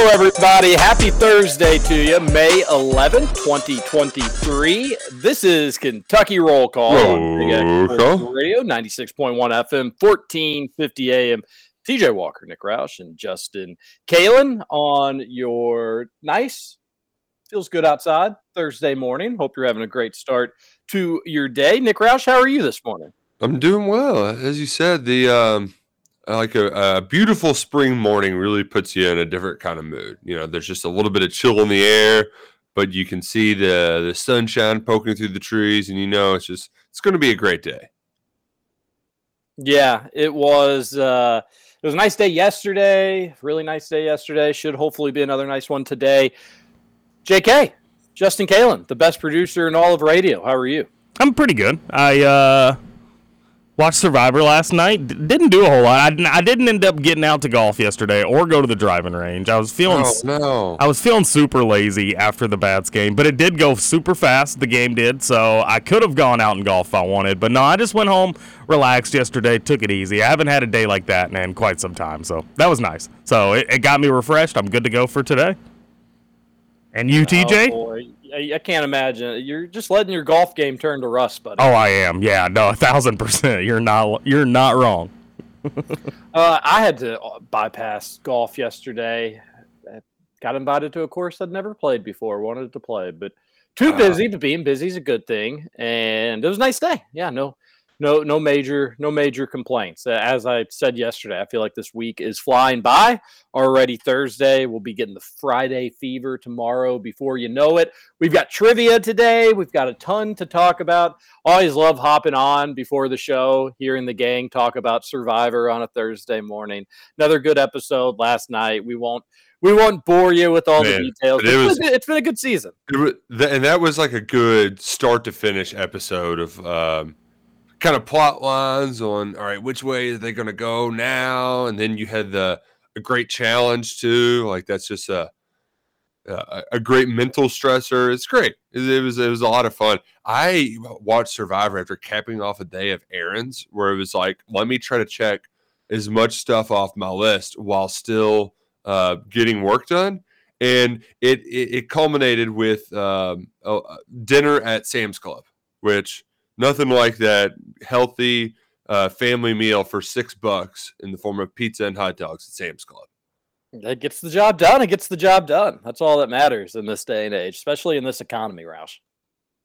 Hello, everybody. Happy Thursday to you, May 11th, 2023. This is Kentucky Roll Call Roll Call. Radio, 96.1 FM, 1450 AM. TJ Walker, Nick Roush, and Justin Kalen on your nice, feels good outside Thursday morning. Hope you're having a great start to your day. Nick Roush, how are you this morning? I'm doing well. As you said, the um, like a, a beautiful spring morning really puts you in a different kind of mood. You know, there's just a little bit of chill in the air, but you can see the the sunshine poking through the trees, and you know it's just it's going to be a great day. Yeah, it was. Uh, it was a nice day yesterday. Really nice day yesterday. Should hopefully be another nice one today. J.K. Justin Kalen, the best producer in all of radio. How are you? I'm pretty good. I uh, watched Survivor last night. D- didn't do a whole lot. I, didn't- I didn't end up getting out to golf yesterday or go to the driving range. I was feeling Oh no! I was feeling super lazy after the Bats game, but it did go super fast. The game did, so I could have gone out and golf if I wanted. But no, I just went home, relaxed yesterday, took it easy. I haven't had a day like that in, in quite some time, so that was nice. So it, it got me refreshed. I'm good to go for today. And you, TJ? Oh, boy. I, I can't imagine. You're just letting your golf game turn to rust, buddy. Oh, I am. Yeah, no, a thousand percent. You're not. You're not wrong. Uh, I had to uh, bypass golf yesterday. I got invited to a course I'd never played before. Wanted to play, but too busy. But being busy is a good thing, and it was a nice day. Yeah, no, no, no major, no major complaints. As I said yesterday, I feel like this week is flying by. Already Thursday, we'll be getting the Friday fever tomorrow. Before you know it, we've got trivia today. We've got a ton to talk about. Always love hopping on before the show, hearing the gang talk about Survivor on a Thursday morning. Another good episode last night. We won't we won't bore you with all the details. it was, it's been a good season. It wa- and that was like a good start to finish episode of um, kind of plot lines on all right, which way are they going to go now? And then you had the a great challenge too. Like that's just a a, a great mental stressor. It's great. It, it was it was a lot of fun. I watched Survivor after capping off a day of errands where it was like, let me try to check as much stuff off my list while still uh, getting work done and it it, it culminated with um, dinner at Sam's Club, which nothing like that healthy uh, family meal for six bucks in the form of pizza and hot dogs at Sam's Club. It gets the job done. It gets the job done. That's all that matters in this day and age, especially in this economy, Roush.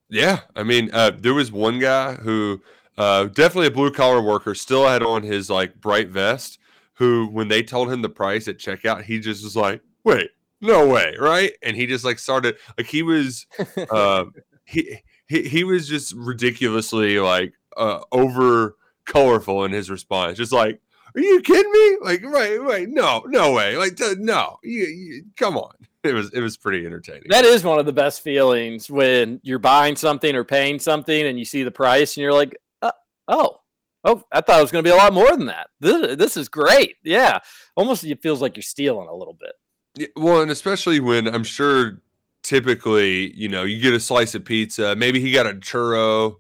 Yeah, I mean, uh, there was one guy who uh, definitely a blue collar worker, still had on his like bright vest. Who, when they told him the price at checkout, he just was like, "Wait, no way!" Right? And he just like started like he was, uh, he, he he was just ridiculously like uh, over colorful in his response, just like. Are you kidding me? Like, right, right? No, no way! Like, no, you, you, come on. It was, it was pretty entertaining. That is one of the best feelings when you're buying something or paying something and you see the price and you're like, uh, oh, oh, I thought it was going to be a lot more than that. This, this is great. Yeah. Almost it feels like you're stealing a little bit. Yeah, well, and especially when I'm sure typically, you know, you get a slice of pizza, maybe he got a churro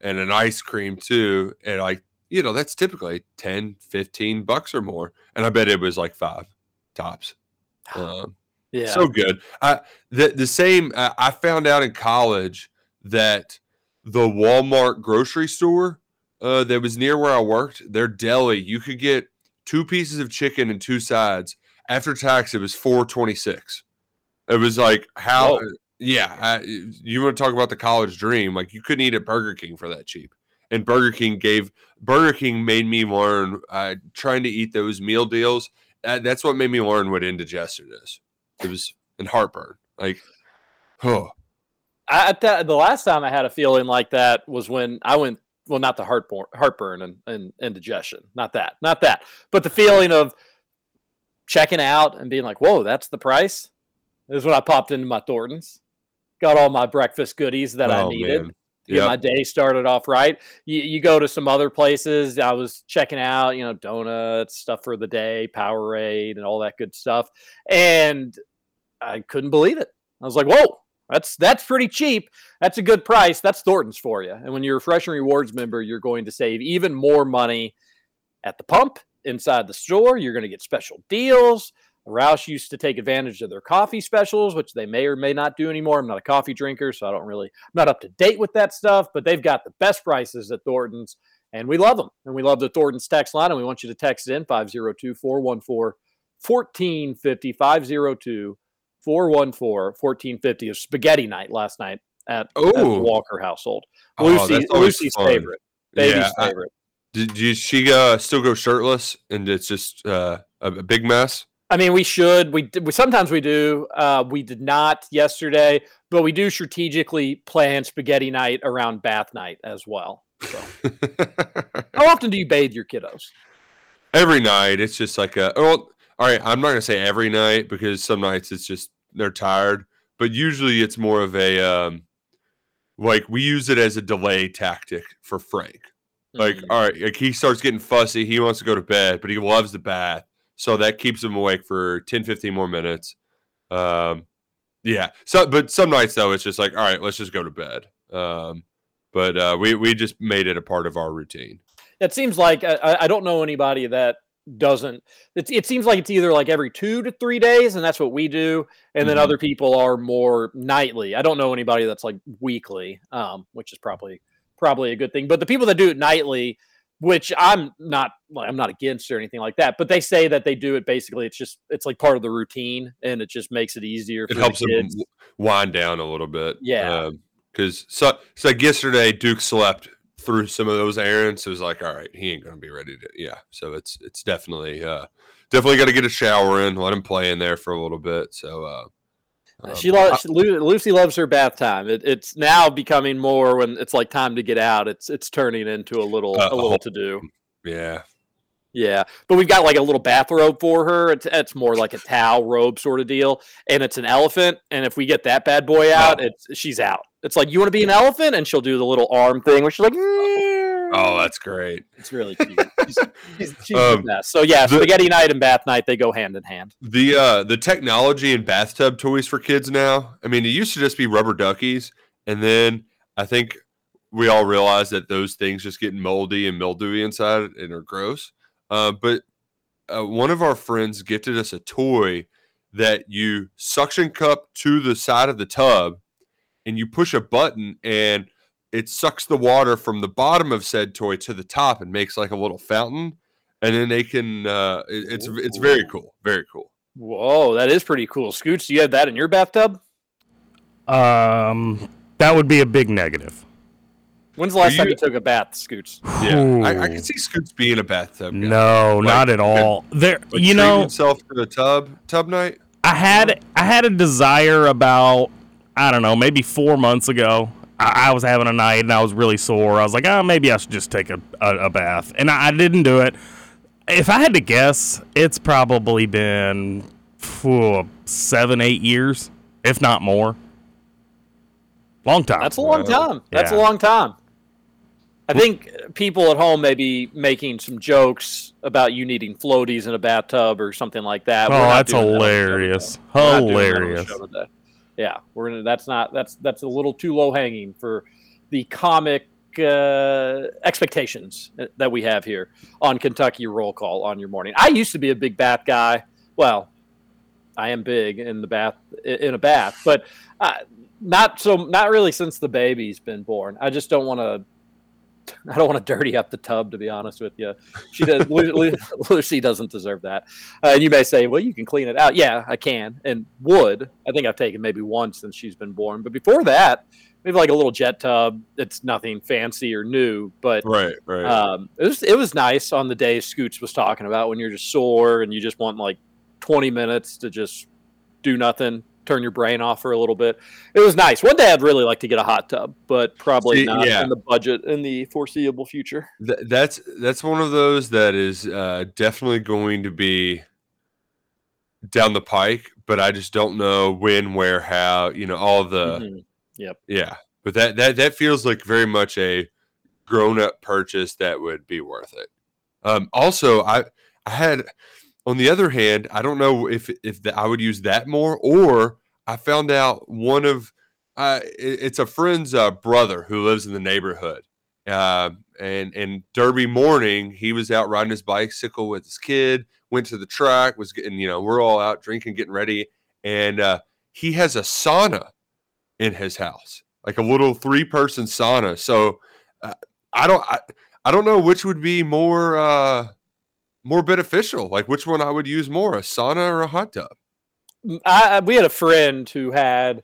and an ice cream too, and like, you know, that's typically 10, 15 bucks or more. And I bet it was like five tops. Um, Yeah. so good. I the the same. Uh, I found out in college that the Walmart grocery store uh, that was near where I worked, their deli, you could get two pieces of chicken and two sides. After tax, it was four twenty six. It was like how. Whoa. Yeah, I, you want to talk about the college dream? Like you couldn't eat at Burger King for that cheap. And Burger King gave Burger King made me learn uh, trying to eat those meal deals. Uh, that's what made me learn what indigestion is. It was and heartburn. Like, oh, I, th- the last time I had a feeling like that was when I went. Well, not the heartburn, heartburn and, and indigestion. Not that. Not that. But the feeling of checking out and being like, "Whoa, that's the price." This is when I popped into my Thorntons, got all my breakfast goodies that I Oh, needed. man. to get my day started off right. You, you go to some other places. I was checking out, you know, donuts, stuff for the day, Powerade, and all that good stuff, and I couldn't believe it. I was like, "Whoa, that's that's pretty cheap. That's a good price. That's Thornton's for you." And when you're a Fresh and Rewards member, you're going to save even more money at the pump inside the store. You're going to get special deals. Roush used to take advantage of their coffee specials, which they may or may not do anymore. I'm not a coffee drinker, so I don't really, I'm not up to date with that stuff, but they've got the best prices at Thornton's, and we love them. And we love the Thornton's text line, and we want you to text in 502 414 1450 502 414 1450 of spaghetti night last night at, at the Walker household. Oh, Lucy, Lucy's fun. favorite. Baby's Yeah, I- favorite. did, did she uh, still go shirtless and it's just uh, a, a big mess? I mean, we should. We, we sometimes we do. Uh, we did not yesterday, but we do strategically plan spaghetti night around bath night as well. So, how often do you bathe your kiddos? every night it's just like a well all right i'm not gonna say every night because some nights it's just they're tired but usually it's more of a um like we use it as a delay tactic for frank like Mhm. all right like he starts getting fussy he wants to go to bed but he loves the bath so that keeps him awake for 10 15 more minutes um yeah so but some nights though it's just like all right let's just go to bed um but uh we we just made it a part of our routine It seems like I, I- don't know anybody that doesn't. It, it seems like it's either like every two to three days, and that's what we do, and then Mhm. other people are more nightly. I don't know anybody that's like weekly, um, which is probably probably a good thing. But the people that do it nightly, which I'm not, like, I'm not against or anything like that, but they say that they do it basically. It's just it's like part of the routine, and it just makes it easier. it for helps the them kids. w- wind down a little bit. Yeah. Because so, so like yesterday, Duke slept through some of those errands. So it was like, all right, he ain't gonna be ready to. Yeah. So it's it's definitely uh definitely got to get a shower in, let him play in there for a little bit. So uh, um, she loves Lu- Lucy loves her bath time. It, it's now becoming more when it's like time to get out. It's it's turning into a little Uh, a little to do. yeah. Yeah, but we've got like a little bathrobe for her. It's it's more like a towel robe sort of deal, and it's an elephant. And if we get that bad boy out, Oh. it's she's out. It's like you want to be an elephant, and she'll do the little arm thing where she's like, Oh, that's great. it's really cute. She's, she's, Um. So yeah, the- spaghetti night and bath night they go hand in hand. The uh the technology and bathtub toys for kids now. I mean, it used to just be rubber duckies, and then I think we all realized that those things just get moldy and mildewy inside and are gross. Uh, but uh, one of our friends gifted us a toy that you suction cup to the side of the tub, and you push a button, and it sucks the water from the bottom of said toy to the top and makes like a little fountain. And then they can. Uh, it- it's it's very cool. Very cool. Whoa, that is pretty cool. Scoots, do you have that in your bathtub? Um, that would be a big negative. When's the last time you- you took a bath, Scoots? Yeah, I, I can see Scoots being a bathtub. guy. No, Like, not at all. There, Like you know, himself to the tub tub night. I had I had a desire about I don't know maybe four months ago. I, I was having a night and I was really sore. I was like, oh, maybe I should just take a, a, a bath, and I, I didn't do it. If I had to guess, it's probably been phew, seven, eight years, if not more. Long time. That's a long Wow. time. That's a long time. I think people at home may be making some jokes about you needing floaties in a bathtub or something like that. Oh, that's doing that on the show hilarious. today. We're not doing that Hilarious. Yeah, we're gonna. That's not. That's that's a little too low hanging for the comic uh, expectations that we have here on Kentucky roll call on your morning. I used to be a big bath guy. Well, I am big in the bath in a bath, but uh, not so not really since the baby's been born. I just don't want to. I don't want to dirty up the tub, to be honest with you. She does. Lucy doesn't deserve that. Uh, and you may say, "Well, you can clean it out." Yeah, I can and would. I think I've taken maybe once since she's been born, but before that, maybe like a little jet tub. It's nothing fancy or new, but right, right. Um, it was it was nice on the day Scoots was talking about when you're just sore and you just want like 20 minutes to just do nothing, turn your brain off for a little bit. It was nice. One day I'd really like to get a hot tub, but probably See, not yeah. in the budget in the foreseeable future. Th- that's that's one of those that is uh, definitely going to be down the pike, but I just don't know when, where, how. You know, all the. Mm-hmm. Yep. Yeah, but that that that feels like very much a grown up purchase that would be worth it. Um, also, I I had on the other hand, I don't know if if the, I would use that more, or I found out one of uh, it's a friend's uh, brother who lives in the neighborhood. Uh, and and Derby morning, he was out riding his bicycle with his kid. Went to the track, was getting you know we're all out drinking, getting ready, and uh, he has a sauna in his house, like a little three person sauna. So uh, I don't I, I don't know which would be more uh, more beneficial? Like which one I would use more, a sauna or a hot tub? Mm, I, we had a friend who had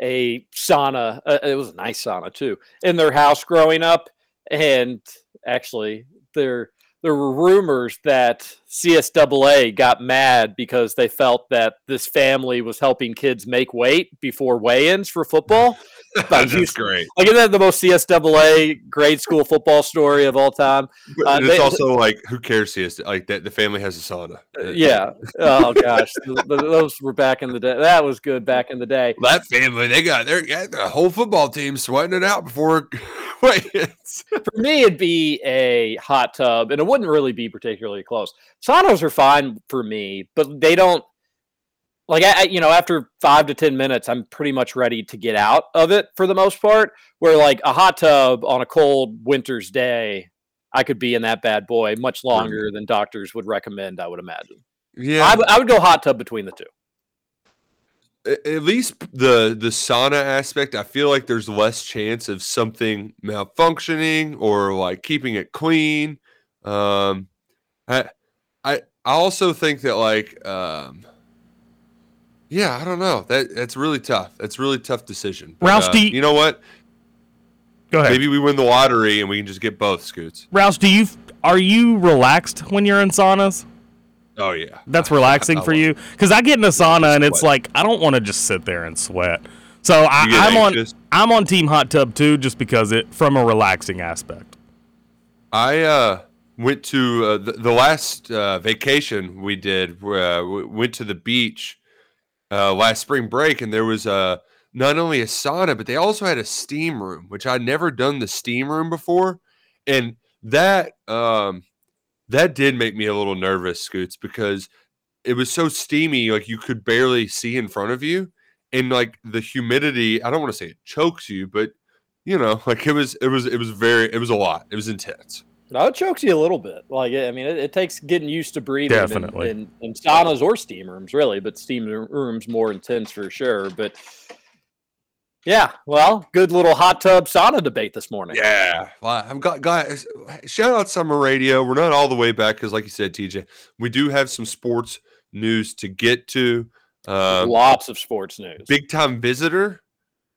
a sauna. Uh, it was a nice sauna too in their house growing up, and actually, there there were rumors that CSAA got mad because they felt that this family was helping kids make weight before weigh-ins for football. That's Houston. great. Like, isn't that the most CSAA grade school football story of all time? Uh, it's they, also like, who cares? CS like that the family has a sauna. Uh, yeah. oh gosh, those were back in the day. That was good back in the day. That family, they got their the whole football team sweating it out before. Wait, for me, it'd be a hot tub, and it wouldn't really be particularly close. Saunas are fine for me, but they don't like I, you know after five to ten minutes i'm pretty much ready to get out of it for the most part where like a hot tub on a cold winter's day i could be in that bad boy much longer than doctors would recommend i would imagine. Yeah. I, w- I would go hot tub between the two. At least the the sauna aspect i feel like there's less chance of something malfunctioning or like keeping it clean. Um i i i also think that like um yeah, I don't know. That that's really tough. That's really tough decision. But, Roush, uh, do you, you know what? Go ahead. Maybe we win the lottery and we can just get both scoots. Roush, do you are you relaxed when you're in saunas? Oh yeah, that's relaxing I, I for you. Because I get in a sauna and it's like I don't want to just sit there and sweat. So I, am on I'm on team hot tub too, just because it from a relaxing aspect. I uh, went to uh, the, the, last uh, vacation we did. Uh, we went to the beach uh, last spring break, and there was a not only a sauna, but they also had a steam room, which I'd never done the steam room before, and that um, that did make me a little nervous, Scoots, because it was so steamy, like you could barely see in front of you, and like the humidity. I don't want to say it chokes you, but you know, like it was, it was, it was very, it was a lot. It was intense. No, it chokes you a little bit. Like, I mean, it, it takes getting used to breathing Definitely. In, in, in, saunas or steam rooms, really, but steam rooms more intense for sure. But yeah, well, good little hot tub sauna debate this morning. Yeah, well, I've got guys. Shout out Summer Radio. We're not all the way back because, like you said, TJ, we do have some sports news to get to. Um, Lots of sports news. Big time visitor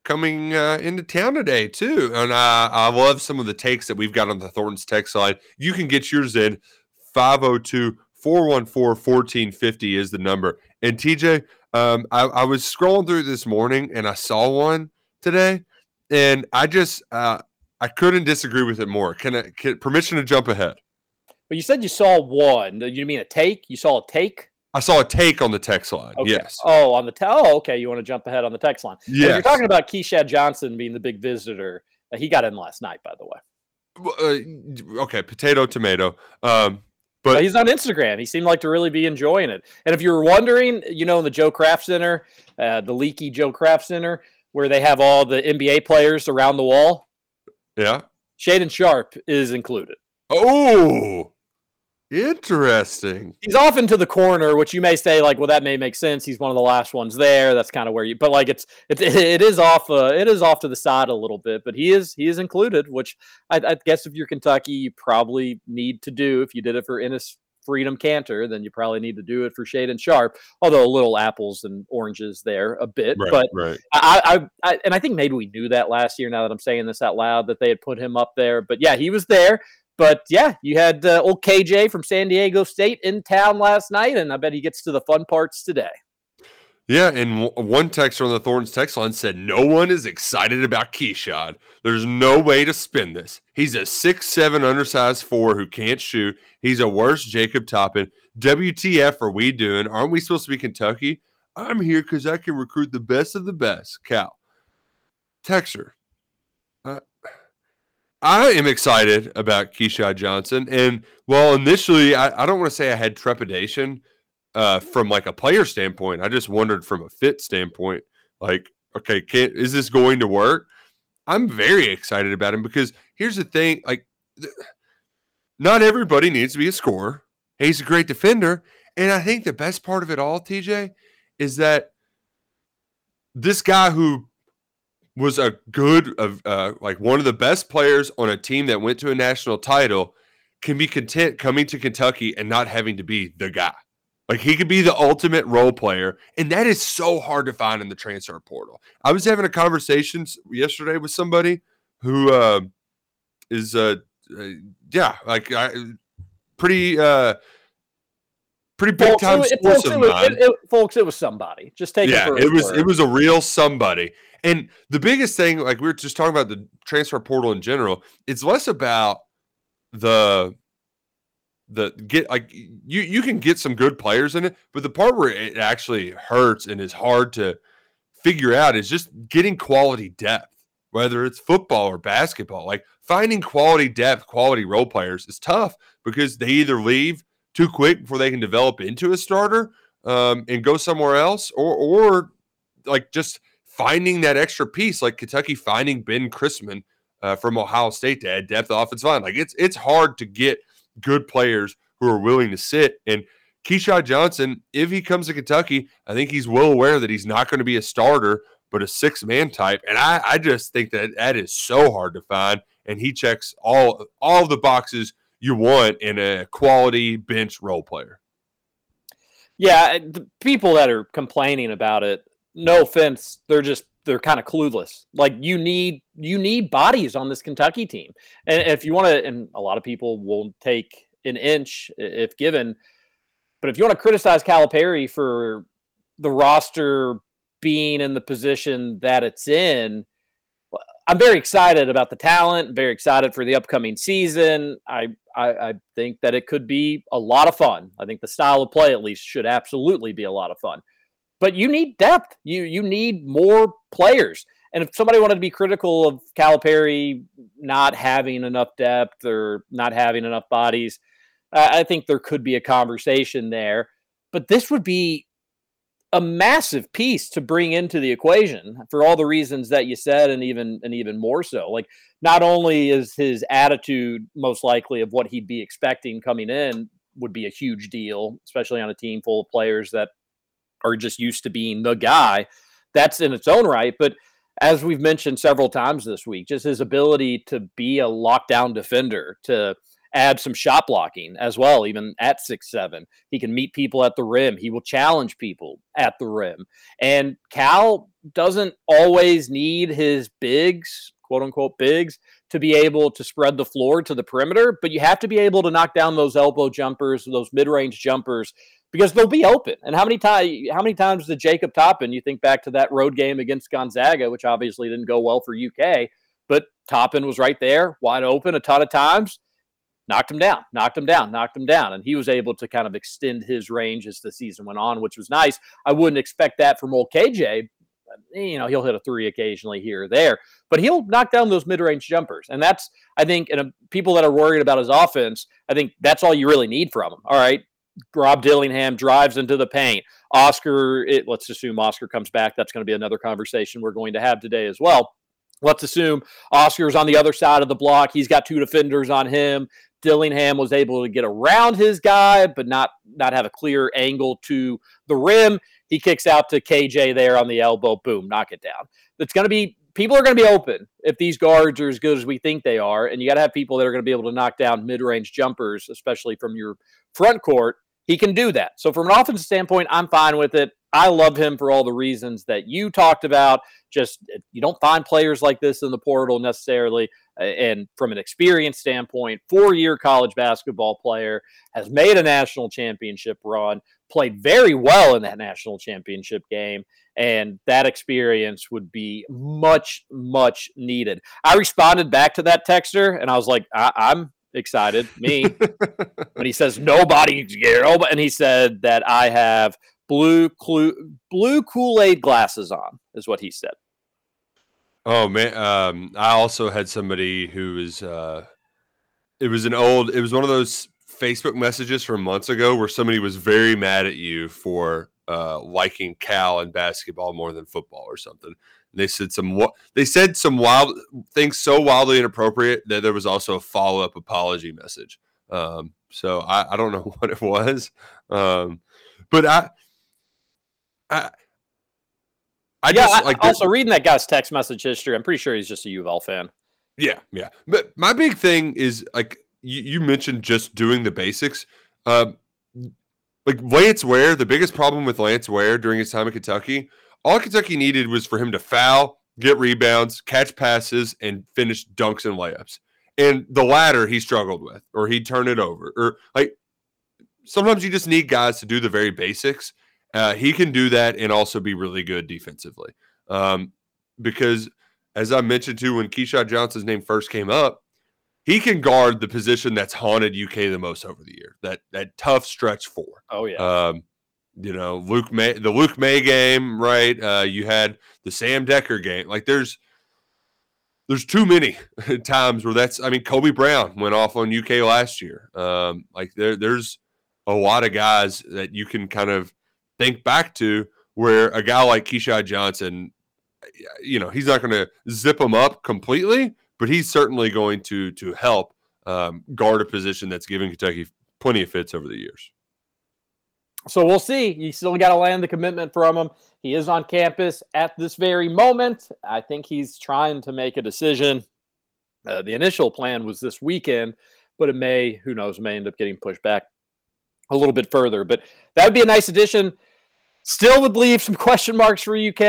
coming uh, into town today too, and I love some of the takes that we've got on the Thornton's text line. You can get yours in 502 414 1450 is the number. And TJ, um, I, I, was scrolling through this morning and I saw one today, and I just uh, I couldn't disagree with it more. Can I can, permission to jump ahead? But you said you saw one. You mean a take? You saw a take? I saw a take on the text line. Okay. Yes. Oh, on the te- oh, okay. You want to jump ahead on the text line? Yeah. You're talking about Keshad Johnson being the big visitor. He got in last night, by the way. Uh, okay, potato, tomato. Um, But he's on Instagram. He seemed like to really be enjoying it. And if you were wondering, you know, in the Joe Craft Center, uh, the leaky Joe Craft Center, where they have all the NBA players around the wall. Yeah. Shaedon Sharpe is included. Oh, interesting. He's off into the corner, which you may say like, well, that may make sense. He's one of the last ones there. That's kind of where you, but like it's it's it is off uh, it is off to the side a little bit. But he is he is included, which I, I guess if you're Kentucky, you probably need to do. If you did it for Enes Freedom Kanter, then you probably need to do it for Shaedon Sharpe. Although a little apples and oranges there a bit, Right, but right. I, I, I, and I think maybe we knew that last year. Now that I'm saying this out loud, that they had put him up there. But yeah, he was there. But yeah, you had uh, old KJ from San Diego State in town last night, and I bet he gets to the fun parts today. Yeah, and w- one texter on the Thorns text line said, No one is excited about Keyshawn. There's no way to spin this. He's a six seven undersized four who can't shoot. He's a worse Jacob Toppin. WTF are we doing? Aren't we supposed to be Kentucky? I'm here because I can recruit the best of the best. Cal. Texter. I am excited about Keyshawn Johnson. And well, initially, I, I don't want to say I had trepidation uh, from like a player standpoint. I just wondered from a fit standpoint, like, okay, can is this going to work? I'm very excited about him because here's the thing: like, not everybody needs to be a scorer. He's a great defender, and I think the best part of it all, TJ, is that this guy who was a good, of uh, like one of the best players on a team that went to a national title, can be content coming to Kentucky and not having to be the guy. Like he could be the ultimate role player, and that is so hard to find in the transfer portal. I was having a conversation yesterday with somebody who uh, is, uh, uh, yeah, like I, pretty, uh, pretty big Folks, time it, folks, it was, it- folks, it was somebody. Just take yeah, it. For it was it was a real somebody. And the biggest thing, like we were just talking about the transfer portal in general, it's less about the the get like you you can get some good players in it, but the part where it actually hurts and is hard to figure out is just getting quality depth, whether it's football or basketball. Like finding quality depth, quality role players is tough because they either leave too quick before they can develop into a starter um, and go somewhere else, or or like just finding that extra piece, like Kentucky finding Ben Christman uh, from Ohio State to add depth offensive line. Like it's it's hard to get good players who are willing to sit. And Keyshawn Johnson, if he comes to Kentucky, I think he's well aware that he's not going to be a starter, but a six man type. And I, I just think that that is so hard to find. And he checks all all the boxes you want in a quality bench role player. Yeah, the people that are complaining about it, no offense, they're just they're kind of clueless. Like you need you need bodies on this Kentucky team. And if you want to and a lot of people will take an inch if given, but if you want to criticize Calipari for the roster being in the position that it's in, I'm very excited about the talent, very excited for the upcoming season. I, I I think that it could be a lot of fun. I think the style of play at least should absolutely be a lot of fun. But you need depth. You you need more players. And if somebody wanted to be critical of Calipari not having enough depth or not having enough bodies, I think there could be a conversation there. But this would be a massive piece to bring into the equation for all the reasons that you said and even and even more so like not only is his attitude most likely of what he'd be expecting coming in would be a huge deal especially on a team full of players that are just used to being the guy that's in its own right but as we've mentioned several times this week just his ability to be a lockdown defender to add some shot blocking as well, even at six seven. He can meet people at the rim. He will challenge people at the rim. And Cal doesn't always need his bigs, quote unquote bigs, to be able to spread the floor to the perimeter, but you have to be able to knock down those elbow jumpers, those mid-range jumpers, because they'll be open. And how many times how many times did Jacob Toppin, you think back to that road game against Gonzaga, which obviously didn't go well for UK, but Toppin was right there, wide open a ton of times knocked him down, knocked him down, knocked him down. And he was able to kind of extend his range as the season went on, which was nice. I wouldn't expect that from old KJ. you know, he'll hit a three occasionally here or there, but he'll knock down those mid range jumpers. And that's, I think, and uh, people that are worried about his offense, I think that's all you really need from him. All right. Rob Dillingham drives into the paint. Oscar, it, let's assume Oscar comes back. That's going to be another conversation we're going to have today as well. Let's assume Oscar's on the other side of the block. He's got two defenders on him. Dillingham was able to get around his guy, but not not have a clear angle to the rim. He kicks out to KJ there on the elbow. Boom, knock it down. It's going to be people are going to be open if these guards are as good as we think they are, and you got to have people that are going to be able to knock down mid-range jumpers, especially from your front court. He can do that. So from an offensive standpoint, I'm fine with it. I love him for all the reasons that you talked about. Just uh, you don't find players like this in the portal necessarily. Uh, and from an experience standpoint, four-year college basketball player has made a national championship run, played very well in that national championship game, and that experience would be much, much needed. I responded back to that texter, and I was like, I- am excited, me. when he says nobody, and he said that I have blue blue Kool Aid glasses on, is what he said. Oh man, um, I also had somebody who was. Uh, it was an old. It was one of those Facebook messages from months ago where somebody was very mad at you for uh, liking Cal and basketball more than football or something. They said some. They said some wild things so wildly inappropriate that there was also a follow up apology message. Um, so I, I don't know what it was, um, but I I, I yeah, just like also reading that guy's text message history. I'm pretty sure he's just a U of L fan. Yeah, yeah. But my big thing is like you, you mentioned just doing the basics. Um, like Lance Ware, the biggest problem with Lance Ware during his time in Kentucky, all Kentucky needed was for him to foul, get rebounds, catch passes, and finish dunks and layups. And the latter he struggled with, or he'd turn it over, or like sometimes you just need guys to do the very basics. Uh, he can do that and also be really good defensively. Um, because as I mentioned too, when Keshad Johnson's name first came up, he can guard the position that's haunted UK the most over the year. That that tough stretch four. Oh yeah. Um, you know, Luke Maye, the Luke Maye game, right? Uh, you had the Sam Dekker game. Like there's there's too many times where that's. I mean, Kobe Brown went off on UK last year. Um, like there there's a lot of guys that you can kind of think back to where a guy like Keshad Johnson, you know, he's not going to zip him up completely, but he's certainly going to to help um, guard a position that's given Kentucky plenty of fits over the years. So we'll see. You still got to land the commitment from him. He is on campus at this very moment. I think he's trying to make a decision. Uh, the initial plan was this weekend, but it may, who knows, may end up getting pushed back a little bit further. But that would be a nice addition. Still would leave some question marks for UK.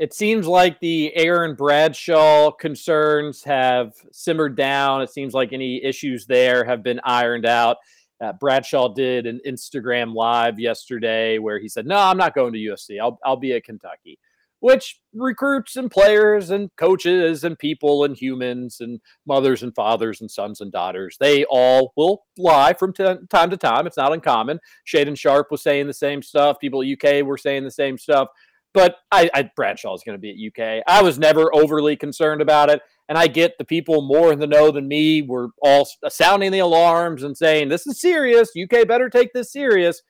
It seems like the Aaron Bradshaw concerns have simmered down. It seems like any issues there have been ironed out. Uh, Bradshaw did an Instagram live yesterday where he said, "No, I'm not going to USC. I'll I'll be at Kentucky." which recruits and players and coaches and people and humans and mothers and fathers and sons and daughters, they all will lie from t- time to time. It's not uncommon. Shaedon Sharpe was saying the same stuff. People at UK were saying the same stuff. But I, I Bradshaw is going to be at UK. I was never overly concerned about it. And I get the people more in the know than me were all uh, sounding the alarms and saying, this is serious. UK better take this serious.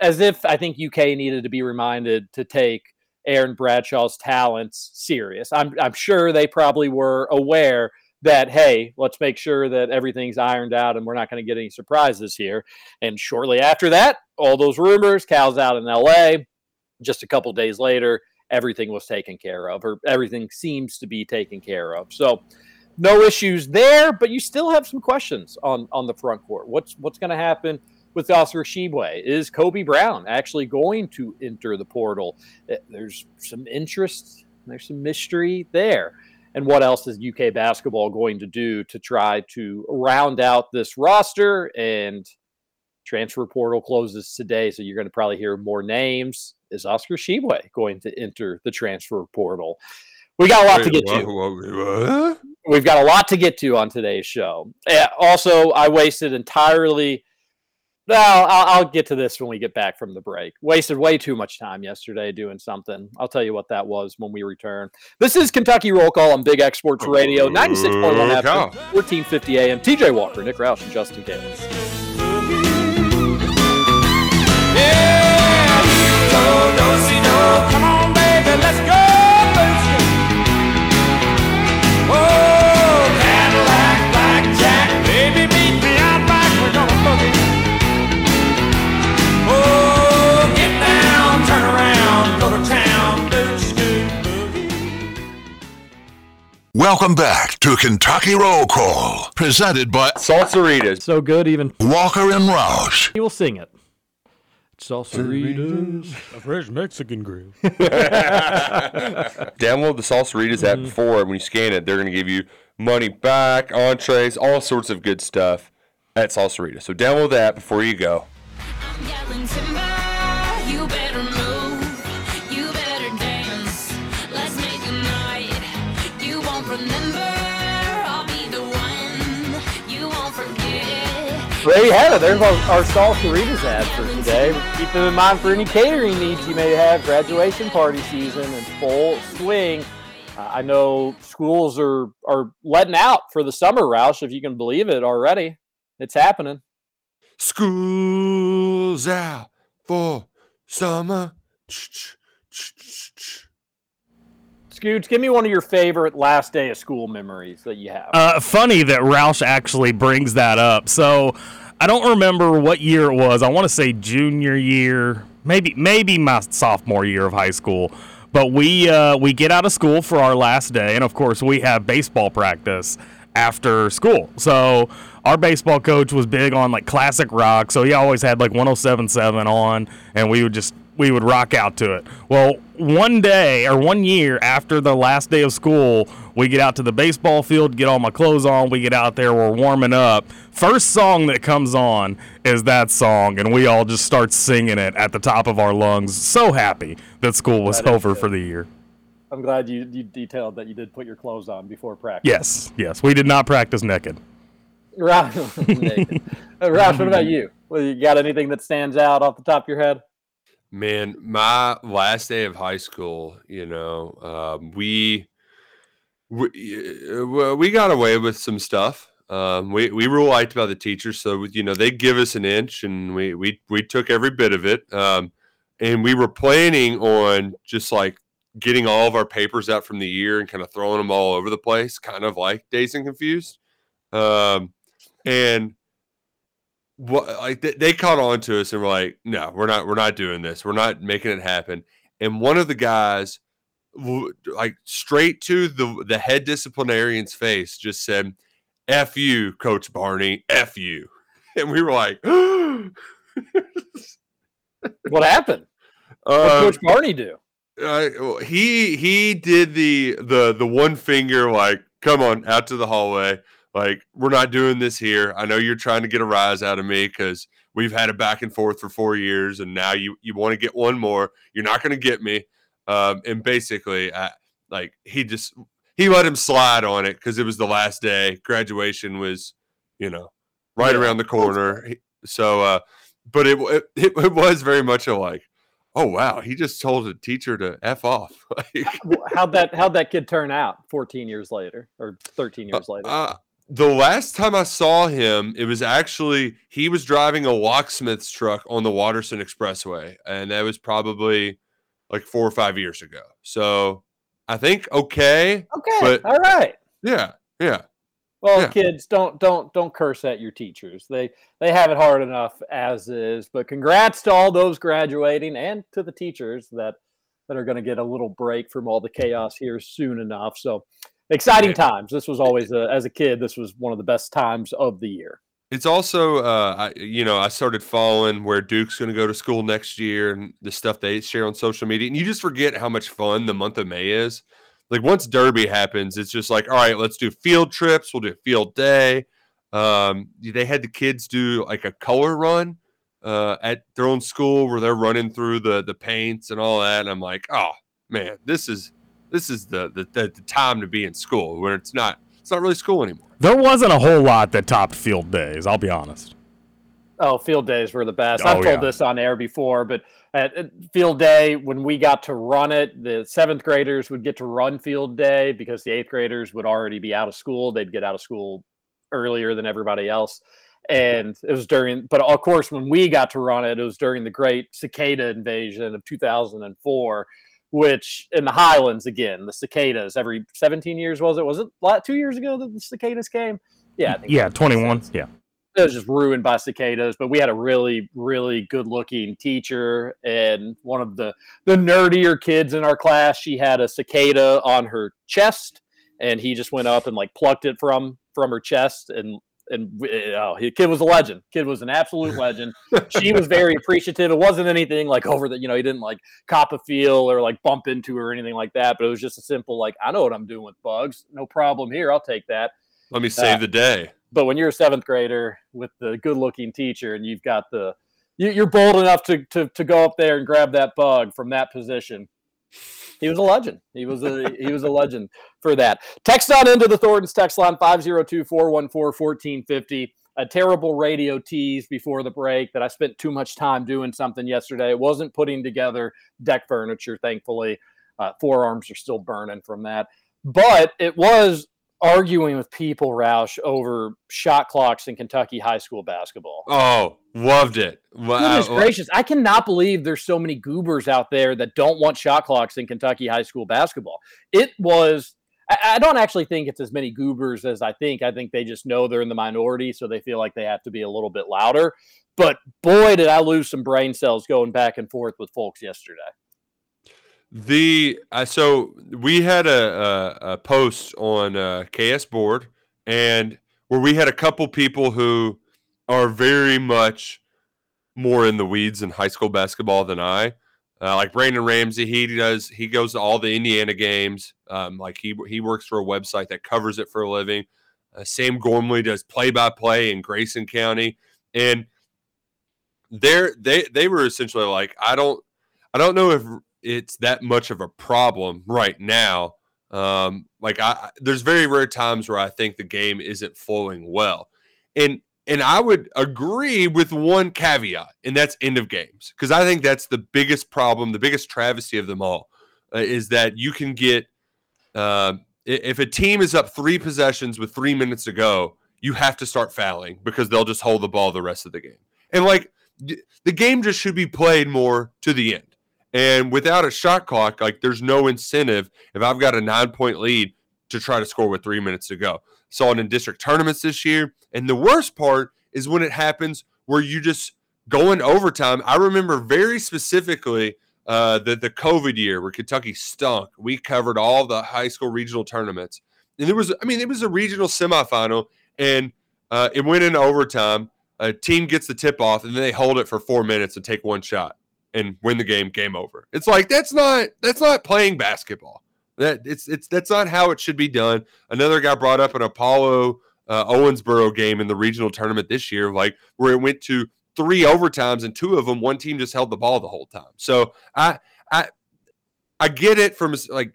As if I think UK needed to be reminded to take Aaron Bradshaw's talents serious. I'm, I'm sure they probably were aware that, hey, let's make sure that everything's ironed out and we're not going to get any surprises here. And shortly after that, all those rumors, Cal's out in LA. Just a couple days later, everything was taken care of, or everything seems to be taken care of. So, no issues there, but you still have some questions on on the front court. What's what's going to happen with Oscar Tshiebwe? Is Kobe Brown actually going to enter the portal? Eh, there's some interest, there's some mystery there. And what else is UK basketball going to do to try to round out this roster? And transfer portal closes today, so you're going to probably hear more names. Is Oscar Tshiebwe going to enter the transfer portal? We got a lot Wait, to get what, to. What, what? We've got a lot to get to on today's show. Eh, also, I wasted entirely Well, I'll, I'll get to this when we get back from the break. Wasted way too much time yesterday doing something. I'll tell you what that was when we return. This is Kentucky Roll Call on Big X Sports Radio, 96.1 FM, 1450 AM. TJ Walker, Nick Roush, and Justin Kalen. Welcome back to Kentucky Roll Call, presented by Salsaritas. So good, even Walker and Roush. he will sing it. Salsaritas, A fresh Mexican grill. Download the Salsaritas app mm. before, and when you scan it, they're going to give you money back, entrees, all sorts of good stuff at Salsarita. So download the app before you go. I'm yelling timber, There you have it. There's our, our Salsaritas ad for today. Keep them in mind for any catering needs you may have. Graduation party season in full swing. Uh, I know schools are are letting out for the summer, Roush, if you can believe it already. It's happening. School's out for summer. Scoots, give me one of your favorite last day of school memories that you have. Uh, funny that Roush actually brings that up. So I don't remember what year it was. I want to say junior year, maybe maybe my sophomore year of high school. But we uh, we get out of school for our last day, and of course we have baseball practice after school. So our baseball coach was big on like classic rock, so he always had like 107.7 on, and we would just we would rock out to it. Well, one day or one year after the last day of school, we get out to the baseball field, get all my clothes on, we get out there, we're warming up. First song that comes on is that song, and we all just start singing it at the top of our lungs. So happy that school was That over for the year. I'm glad you, you detailed that you did put your clothes on before practice. Yes, yes, we did not practice naked. Naked. Uh, what about you? Well, you got anything that stands out off the top of your head? Man, my last day of high school, you know, um, we, we uh, we got away with some stuff. Um, we we were liked by the teachers, so you know they give us an inch, and we we we took every bit of it. Um, and we were planning on just like getting all of our papers out from the year and kind of throwing them all over the place, kind of like Dazed and Confused. Um, and what like they, they caught on to us and were like, no, we're not, we're not doing this. We're not making it happen. And one of the guys, like straight to the the head disciplinarian's face, just said, "F you, Coach Barney, F you," and we were like, What happened? What uh, Coach Barney do? uh, he he did the the the one finger like come on out to the hallway like we're not doing this here. I know you're trying to get a rise out of me because we've had a back and forth for four years and now you you want to get one more. You're not going to get me. Um, and basically I, like he just he let him slide on it because it was the last day. Graduation was you know right Yeah, around the corner. so uh but it, it it was very much a like oh wow he just told a teacher to f off. Like How'd that how'd that kid turn out 14 years later or 13 years later? uh, the last time i saw him it was actually he was driving a locksmith's truck on the Watterson expressway and that was probably like four or five years ago so i think okay okay, but- all right. yeah yeah Well, Yeah. kids, don't don't don't curse at your teachers. They they have it hard enough as is. But congrats to all those graduating and to the teachers that that are going to get a little break from all the chaos here soon enough. So exciting Yeah. times. This was always a, as a kid. This was one of the best times of the year. It's also, uh, I, you know, I started following where Duke's going to go to school next year and the stuff they share on social media. And you just forget how much fun the month of May is. Like once Derby happens, it's just like, all right, let's do field trips. We'll do a field day. Um, they had the kids do like a color run uh, at their own school where they're running through the the paints and all that. And I'm like, oh man, this is this is the the, the, the time to be in school where it's not it's not really school anymore. There wasn't a whole lot that topped field days, I'll be honest. Oh, field days were the best. Oh, I've told yeah. this on air before, but at at field day, when we got to run it, the seventh graders would get to run field day because the eighth graders would already be out of school. They'd get out of school earlier than everybody else. And it was during, but of course, when we got to run it, it was during the great cicada invasion of 2004, which in the Highlands, again, the cicadas every 17 years was it? Was it two years ago that the cicadas came? Yeah. I think Yeah, 21. Yeah. it was just ruined by cicadas but we had a really really good looking teacher and one of the the nerdier kids in our class she had a cicada on her chest and he just went up and like plucked it from from her chest and and we- oh, the kid was a legend. Kid was an absolute legend. she was very appreciative. It wasn't anything like over the, you know, he didn't like cop a feel or like bump into her or anything like that. But it was just a simple like, I know what I'm doing with bugs. No problem here. I'll take that. Let me save Uh, the day. But when you're a seventh grader with the good looking teacher and you've got the you, you're bold enough to, to to go up there and grab that bug from that position. He was a legend. He was a he was a legend for that. Text on into the Thornton's text line 502-414-1450. A terrible radio tease before the break that I spent too much time doing something yesterday. It wasn't putting together deck furniture, thankfully. Uh, forearms are still burning from that. But it was arguing with people, Roush, over shot clocks in Kentucky high school basketball. Oh, loved it. Wow. Uh, Goodness gracious. I cannot believe there's so many goobers out there that don't want shot clocks in Kentucky high school basketball. It was, I, I don't actually think it's as many goobers as I think. I think they just know they're in the minority, so they feel like they have to be a little bit louder. But boy, did I lose some brain cells going back and forth with folks yesterday. The uh, so we had a, a, a post on uh, KS board and where we had a couple people who are very much more in the weeds in high school basketball than I. Uh, like Brandon Ramsey, he does he goes to all the Indiana games. Um, like he he works for a website that covers it for a living. Uh, Sam Gormley does play by play in Grayson County, and they're they they were essentially like I don't I don't know if it's that much of a problem right now. Um, like I, there's very rare times where I think the game isn't flowing well, and and I would agree with one caveat, and that's end of games because I think that's the biggest problem, the biggest travesty of them all, uh, is that you can get i- if a team is up three possessions with three minutes to go, you have to start fouling because they'll just hold the ball the rest of the game, and like the game just should be played more to the end. And without a shot clock, like there's no incentive if I've got a nine point lead to try to score with three minutes to go. Saw it in district tournaments this year. And the worst part is when it happens where you just go in overtime. I remember very specifically uh, the, the COVID year where Kentucky stunk. We covered all the high school regional tournaments. And there was, I mean, it was a regional semifinal and uh, it went into overtime. A team gets the tip off and then they hold it for four minutes and take one shot and win the game game over. It's like that's not that's not playing basketball. That it's it's that's not how it should be done. Another guy brought up an apollo uh, owensboro game in the regional tournament this year like where it went to three overtimes and two of them one team just held the ball the whole time. So i i i get it from like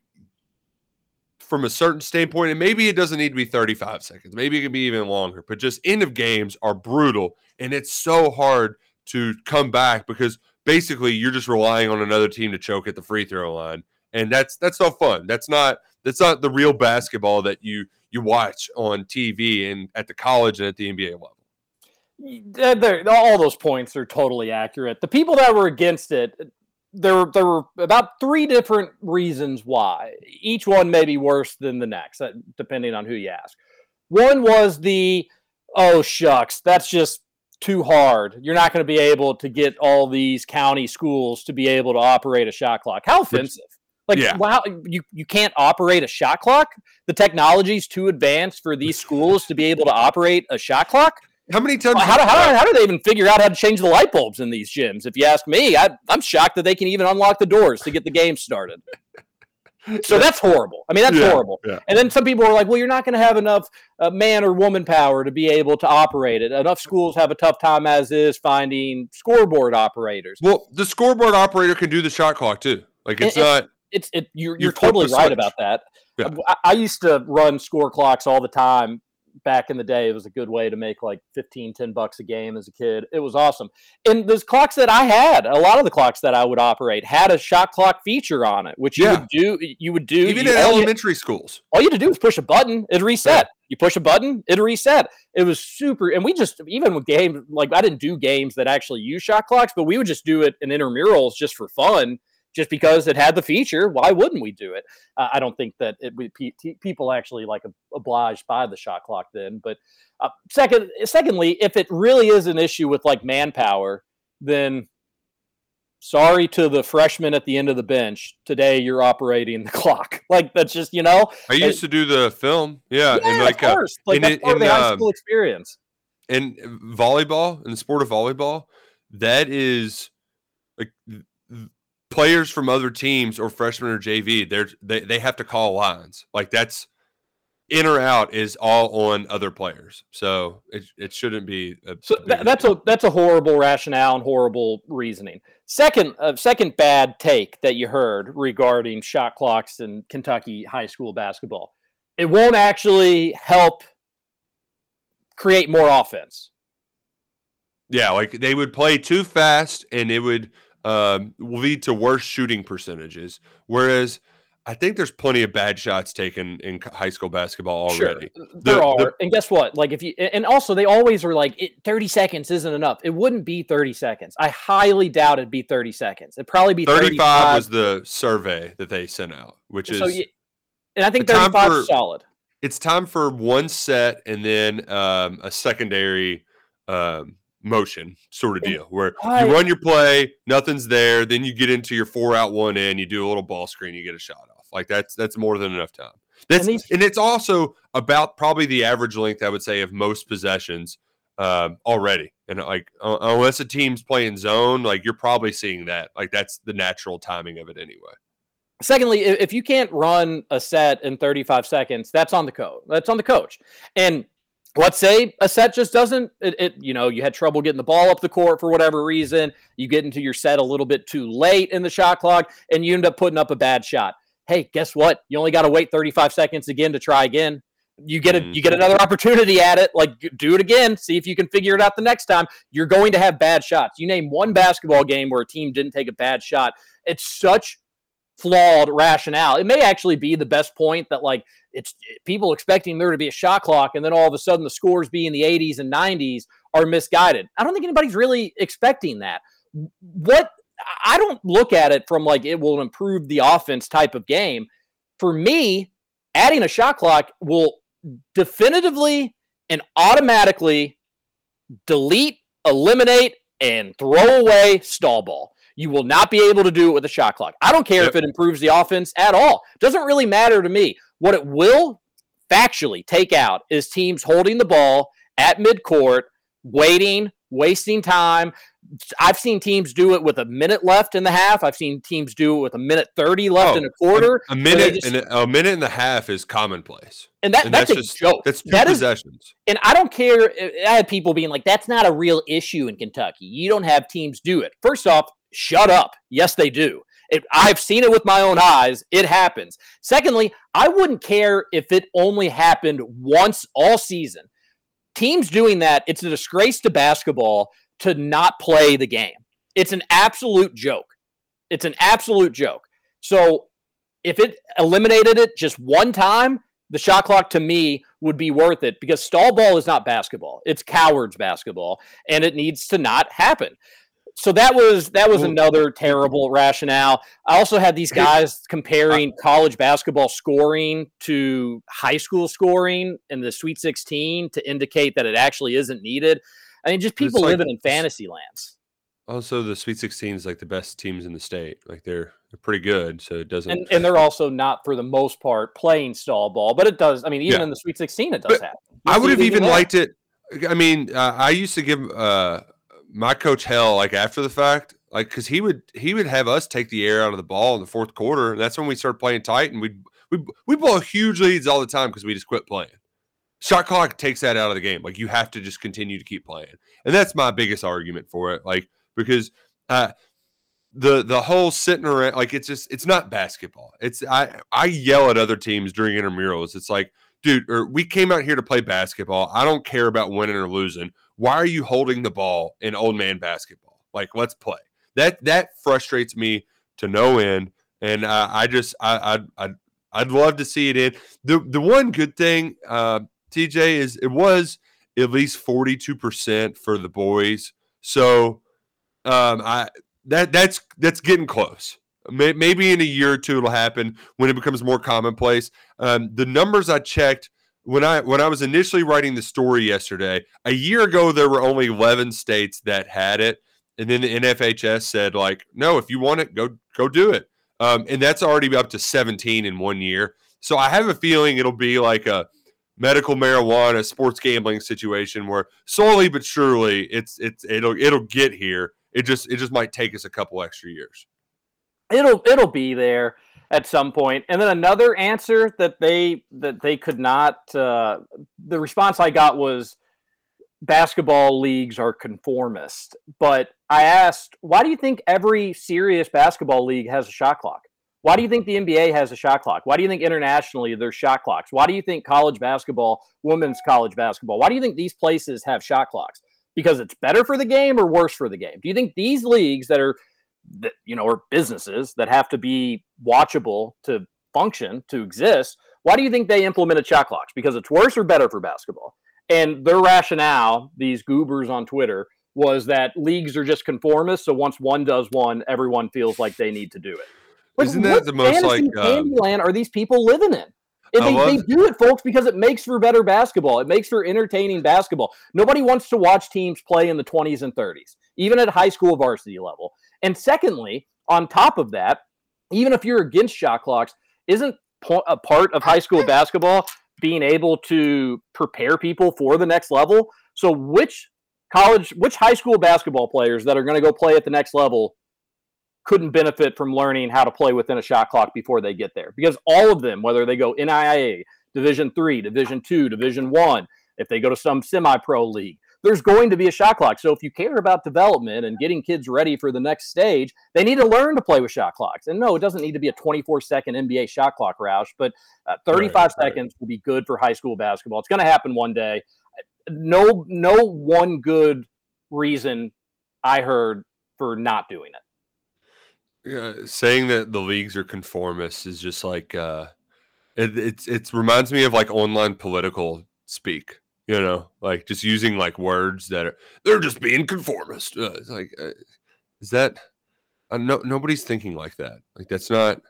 from a certain standpoint and maybe it doesn't need to be 35 seconds. Maybe it can be even longer but just end of games are brutal and it's so hard to come back because basically you're just relying on another team to choke at the free throw line and that's that's no fun that's not that's not the real basketball that you you watch on tv and at the college and at the nba level they're- all those points are totally accurate. The people that were against it, there there were about three different reasons why. Each one may be worse than the next, depending on who you ask. One was the oh shucks, that's just too hard. You're not going to be able to get all these county schools to be able to operate a shot clock. How offensive! Like, Yeah. wow, you you can't operate a shot clock. The technology's too advanced for these schools to be able to operate a shot clock. how many times How, do- how, how do they even figure out how to change the light bulbs in these gyms? If you ask me, I, I'm shocked that they can even unlock the doors to get the game started. So that's horrible. I mean, that's Yeah, horrible. yeah. And then some people are like, well, you're not going to have enough uh, man or woman power to be able to operate it. Enough schools have a tough time as is finding scoreboard operators. well the scoreboard operator can do the shot clock too like it's And- not It's it. You're, You you're totally right switch. about that. Yeah. I, I used to run score clocks all the time back in the day. It was a good way to make like 15, 10 bucks a game as a kid. It was awesome. And those clocks that I had, a lot of the clocks that I would operate had a shot clock feature on it, which you Yeah. would do. You would do Even in all you- elementary schools. all you had to do was push a button, it'd reset. You push a button, it'd reset. It was super. And we just, even with games, like I didn't do games that actually use shot clocks, but we would just do it in intramurals just for fun, just because it had the feature. Why wouldn't we do it? Uh, I don't think that it, we, pe- people actually like obliged by the shot clock then. But uh, second, secondly, if it really is an issue with like manpower, then sorry to the freshman at the end of the bench. Today you're operating the clock. Like that's just you know. I used to do the film. Yeah. Yeah, and like, of uh, course. Like in that's it- part of in, the high um, school experience. in volleyball in the sport of volleyball that is like players from other teams or freshmen or jv they're they, they have to call lines like that's in or out is all on other players so it, it shouldn't be a So big tha- that's a that's a horrible rationale and horrible reasoning. Second, uh, second bad take that you heard regarding shot clocks in Kentucky high school basketball. It won't actually help create more offense. yeah like they would play too fast and it would um, lead to worse shooting percentages whereas i think there's plenty of bad shots taken in high school basketball already Sure, there The- are, the- and guess what? Like if you, and also they always are like, it, thirty seconds isn't enough. It wouldn't be thirty seconds. I highly doubt it'd be thirty seconds. It'd probably be 35 35 was the survey that they sent out, which is you- and I think the time thirty-five for- is solid. it's time for one set and then um, a secondary um, motion sort of deal where you run your play, nothing's there, then you get into your four out one in, you do a little ball screen, you get a shot off. Like that's that's more than enough time. That's and, these- it's also about probably the average length I would say of most possessions um, already. And like uh, unless a team's playing zone, like you're probably seeing that. Like that's the natural timing of it anyway. Secondly, if you can't run a set in 35 seconds, that's on the coach. That's on the coach. And let's say a set just doesn't it, it you know, you had trouble getting the ball up the court for whatever reason, you get into your set a little bit too late in the shot clock and you end up putting up a bad shot. Hey, guess what? You only got to wait 35 seconds again to try again. You get a you get mm-hmm. another opportunity at it. Like do it again. See if you can figure it out the next time. You're going to have bad shots. You name one basketball game where a team didn't take a bad shot. It's such flawed rationale. It may actually be the best point that like it's people expecting there to be a shot clock and then all of a sudden the scores be in the 80s and 90s are misguided. I don't think anybody's really expecting that. What I don't look at it from like it will improve the offense type of game. For me, adding a shot clock will definitively and automatically delete, eliminate, and throw away stall ball. You will not be able to do it with a shot clock. I don't care if it improves the offense at all. Doesn't really matter to me. What it will factually take out is teams holding the ball at midcourt, waiting, wasting time. I've seen teams do it with a minute left in the half. I've seen teams do it with a minute 30 left Oh, in a quarter. A, a minute just- and a, a minute and a half is commonplace. And that- that's a joke. That's two That is- possessions. and I don't care. I had people being like, that's not a real issue in Kentucky. You don't have teams do it. First off, shut up. Yes, they do. It, I've seen it with my own eyes. It happens. Secondly, I wouldn't care if it only happened once all season. Teams doing that, it's a disgrace to basketball to not play the game. It's an absolute joke. It's an absolute joke. So if it eliminated it just one time, the shot clock to me would be worth it because stall ball is not basketball. It's cowards basketball and it needs to not happen. So that was that was another terrible rationale. I also had these guys comparing college basketball scoring to high school scoring in the Sweet 16 to indicate that it actually isn't needed. I mean, just people like- living in fantasy lands. Also, the Sweet 16 is like the best teams in the state. Like they're they're pretty good, so it doesn't. And, and they're also not, for the most part, playing stall ball, but it does. I mean, even Yeah. in the Sweet 16, it does But happen. I You'll would have even liked it. I mean, uh, I used to give uh, my coach hell like after the fact, like because he would he would have us take the air out of the ball in the fourth quarter, and that's when we started playing tight, and we we we blow huge leads all the time because we just quit playing. Shot clock takes that out of the game. Like you have to just continue to keep playing, and that's my biggest argument for it. Like because uh, the the whole sitting around like it's just it's not basketball. It's I I yell at other teams during intramurals. It's like dude, or we came out here to play basketball. I don't care about winning or losing. Why are you holding the ball in old man basketball? Like, let's play. That that frustrates me to no end, and uh, I just I I I'd, I'd love to see it in. the The one good thing, uh, TJ, is it was at least forty two percent for the boys. So, um, I that that's that's getting close. Maybe in a year or two it'll happen when it becomes more commonplace. Um, the numbers I checked when I when I was initially writing the story yesterday, a year ago there were only 11 states that had it, and then the NFHS said like, no, if you want it, go go do it, um, and that's already up to 17 in one year. So I have a feeling it'll be like a medical marijuana sports gambling situation where slowly but surely it's it's it'll it'll get here. It just it just might take us a couple extra years. it'll it'll be there at some point. And then another answer that they that they could not uh, the response i got was basketball leagues are conformist. But i asked why do you think every serious basketball league has a shot clock? Why do you think the nba has a shot clock? Why do you think internationally there's shot clocks? Why do you think college basketball women's college basketball why do you think these places have shot clocks? Because it's better for the game or worse for the game? Do you think these leagues that are that you know or businesses that have to be watchable to function to exist why do you think they implemented shot clocks because it's worse or better for basketball and their rationale these goobers on twitter was that leagues are just conformist so once one does one everyone feels like they need to do it Like, Isn't that the most, like, um, Candyland are these people living in and they, they do it, folks, because it makes for better basketball. It makes for entertaining basketball. Nobody wants to watch teams play in the 20s and 30s, even at high school varsity level. And secondly, on top of that, even if you're against shot clocks, isn't a part of high school basketball being able to prepare people for the next level? So, which college, which high school basketball players that are going to go play at the next level couldn't benefit from learning how to play within a shot clock before they get there because all of them whether they go NAIA division 3 division 2 division 1 if they go to some semi-pro league there's going to be a shot clock. So if you care about development and getting kids ready for the next stage they need to learn to play with shot clocks. And no it doesn't need to be a 24 second NBA shot clock Roush but uh, 35 right. seconds will be good for high school basketball. It's going to happen one day. No no one good reason I heard for not doing it. Yeah, saying that the leagues are conformists is just like uh, it, it's it reminds me of like online political speak. You know, like just using like words that are they're just being conformist. Uh, it's like, uh, is that? Uh, no, nobody's thinking like that. Like that's not.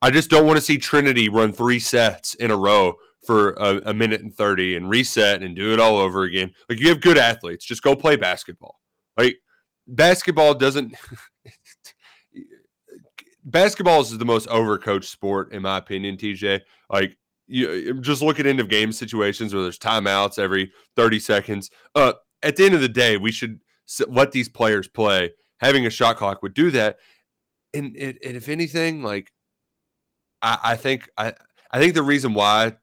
I just don't want to see Trinity run three sets in a row for a, a minute and thirty and reset and do it all over again. Like you have good athletes, just go play basketball. Like basketball doesn't. basketball is the most overcoached sport in my opinion tj like you just look at end of game situations where there's timeouts every 30 seconds. Uh at the end of the day we should let these players play. Having a shot clock would do that. And, and, and if anything like I, I think i i think the reason why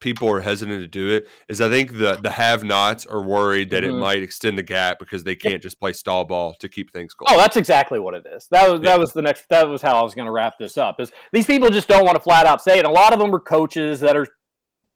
people are hesitant to do it is i think the the have nots are worried that Mhm. it might extend the gap because they can't just play stall ball to keep things going Oh, that's exactly what it is. That was Yeah. that was the next. That was how I was going to wrap this up. Is these people just don't want to flat out say it? A lot of them are coaches that are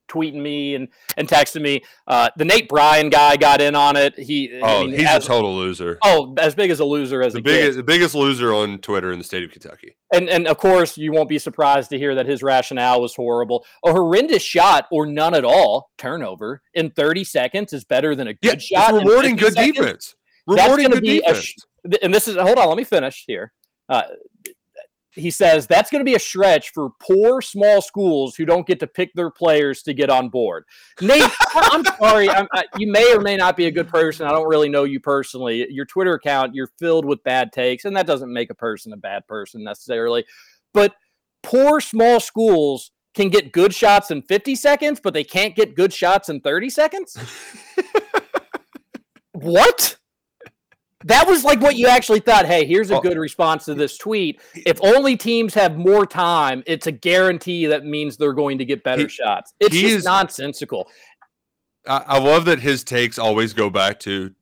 tweeting me and and texting me. Uh, the Nate Bryan guy got in on it. He, I oh mean, he's as- a total loser oh as big as a loser as the biggest the biggest loser on Twitter in the state of Kentucky. And and of course you won't be surprised to hear that his rationale was horrible. A horrendous shot or none at all turnover in 30 seconds is better than a good it's shot. in rewarding 50 good seconds. defense. Rewarding good be a defense. sh- and this is hold on let me finish here uh, he says that's going to be a stretch for poor small schools who don't get to pick their players to get on board. Nate i'm sorry I'm, I, you may or may not be a good person. I don't really know you personally. Your twitter account you're filled with bad takes and that doesn't make a person a bad person necessarily. But poor small schools can get good shots in 50 seconds but they can't get good shots in 30 seconds? What that was like what you actually thought. Hey, here's a Oh. good response to this tweet. If only teams have more time, it's a guarantee that means they're going to get better He- shots. It's just is- nonsensical. I, I love that his takes always go back to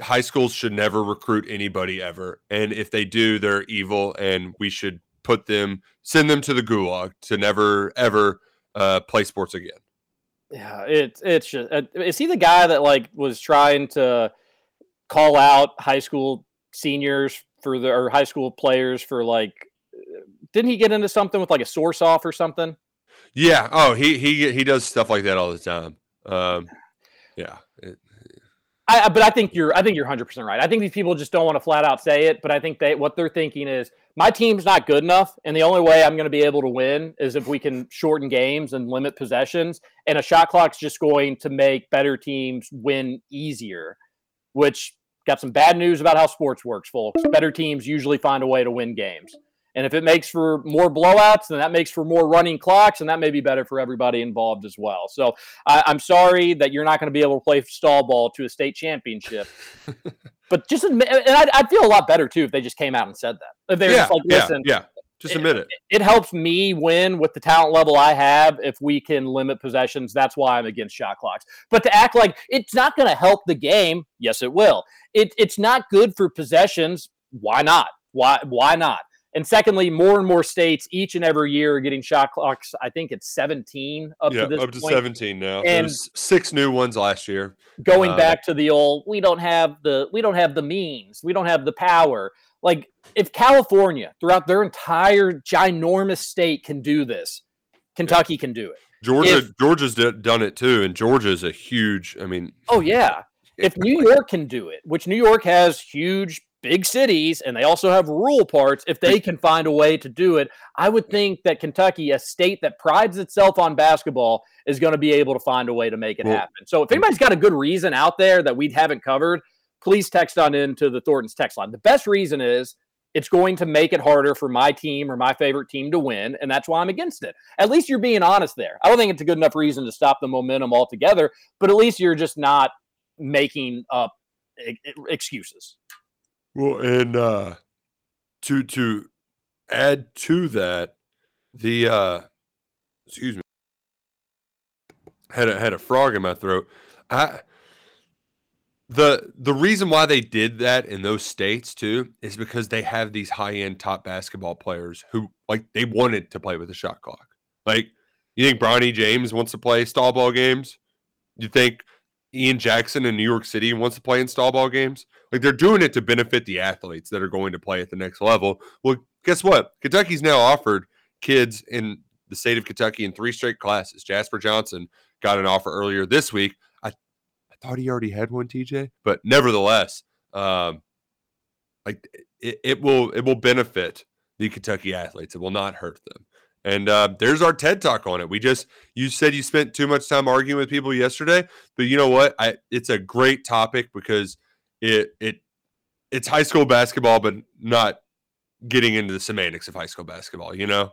high schools should never recruit anybody ever, and if they do, they're evil, and we should put them send them to the gulag to never ever uh, play sports again. Yeah, it's it's just uh, is he the guy that like was trying to call out high school seniors for the or high school players for like didn't he get into something with like a source off or something? Yeah. Oh, he he he does stuff like that all the time. Um, yeah. It- I, I- but I think you're I think you're 100 percent right. I think these people just don't want to flat out say it, but I think they what they're thinking is my team's not good enough, and the only way I'm going to be able to win is if we can shorten games and limit possessions. And a shot clock's just going to make better teams win easier, which got some bad news about how sports works, folks. Better teams usually find a way to win games. And if it makes for more blowouts, then that makes for more running clocks, and that may be better for everybody involved as well. So I, I'm sorry that you're not going to be able to play stall ball to a state championship. but just admit, and I'd, I'd feel a lot better too if they just came out and said that. If they were yeah. just like, yeah. listen, Yeah. Just admit it. it helps me win with the talent level I have if we can limit possessions. That's why I'm against shot clocks. But to act like it's not going to help the game, yes, it will. It, it's not good for possessions. Why not? Why why not? And secondly, more and more states each and every year are getting shot clocks. I think it's 17 up yeah, to this up to point. 17 now. And- There's six new ones last year. going Uh, back to the old we don't have the we don't have the means we don't have the power like if california throughout their entire ginormous state can do this kentucky can do it Georgia, If- Georgia's d- done it too, and Georgia's a huge. I mean, oh yeah if new york can do it which new york has huge big cities and they also have rural parts if they can find a way to do it i would think that kentucky a state that prides itself on basketball is going to be able to find a way to make it Well- happen so if anybody's got a good reason out there that we haven't covered please text on into the thornton's text line. The best reason is it's going to make it harder for my team or my favorite team to win and that's why i'm against it. At least you're being honest there. I don't think it's a good enough reason to stop the momentum altogether but at least you're just not making up excuses. Well, and uh to to add to that, the uh excuse me, had a had a frog in my throat. I the the reason why they did that in those states too is because they have these high end top basketball players who like they wanted to play with the shot clock. Like you think Bronny James wants to play stall ball games? You think Ian Jackson in New York City wants to play in stall ball games? Like they're doing it to benefit the athletes that are going to play at the next level. Well, guess what? Kentucky's now offered kids in the state of Kentucky in three straight classes. Jasper Johnson got an offer earlier this week. I thought he already had one, TJ, but nevertheless, um, like it, it will it will benefit the Kentucky athletes. It will not hurt them. And uh, there's our TED talk on it. We just you said you spent too much time arguing with people yesterday, but you know what? I it's a great topic because it it it's high school basketball, but not getting into the semantics of high school basketball. You know?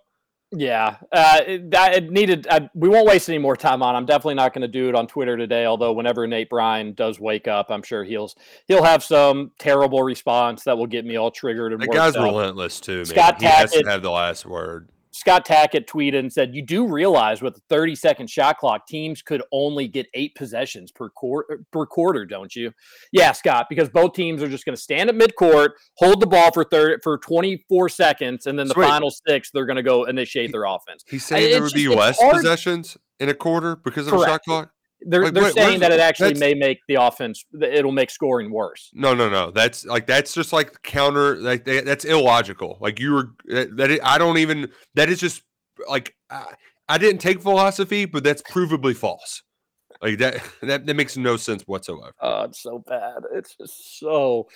Yeah, uh, it, that it needed. Uh, we won't waste any more time on. I'm definitely not going to do it on Twitter today. Although whenever Nate Bryan does wake up, I'm sure he'll he'll have some terrible response that will get me all triggered and That guy's up. relentless too, man. Scott he has to have the last word. Scott Tackett tweeted and said, "You do realize with a 30 second shot clock, teams could only get eight possessions per quarter, per quarter, don't you?" Yeah, Scott, because both teams are just going to stand at midcourt, hold the ball for 30 for 24 seconds, and then the So wait. final six they're going to go initiate their offense. He's I- saying there would be just- it's less hard- possessions in a quarter because of a shot clock. They're Like, they're wait, saying that it actually may make the offense. It'll make scoring worse. No, no, no. That's like that's just like counter. Like that, that's illogical. Like you were that. that i- I don't even. That is just like I, I didn't take philosophy, but that's provably false. Like that. That that makes no sense whatsoever. Oh, it's so bad. It's just so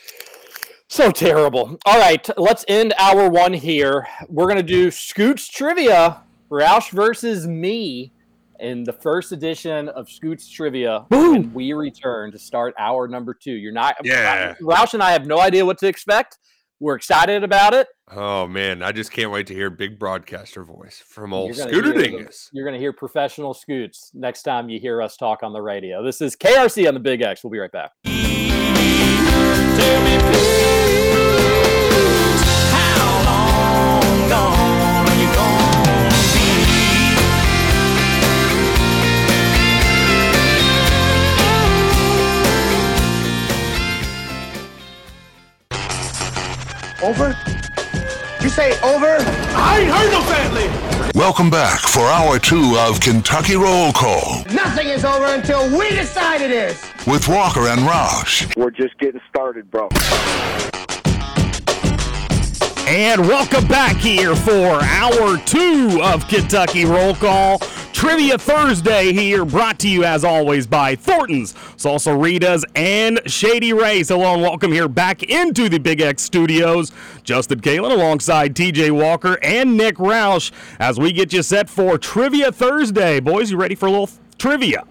so terrible. All right, let's end hour one here. We're gonna do Scoots trivia, Roush versus me, in the first edition of Scoots trivia. When we return to start hour number two. You're not. Yeah. Roush and I have no idea what to expect. We're excited about it. Oh man, I just can't wait to hear big broadcaster voice from old You're Scooter Dingus. You're going to hear professional scoots next time you hear us talk on the radio. This is KRC on the Big X. We'll be right back. Over? You you say over? I ain't heard no fat lady. Welcome back for hour two of Kentucky Roll Call Nothing is over until we decide it is. with Walker and Roush. We're just getting started, bro. And welcome back here for hour two of Kentucky Roll Call. Trivia Thursday here, brought to you as always by Thornton's, Salsaritas, and Shady Rays. Hello and welcome here back into the Big X studios. Justin Kalen alongside TJ Walker and Nick Roush as we get you set for Trivia Thursday. Boys, you ready for a little trivia?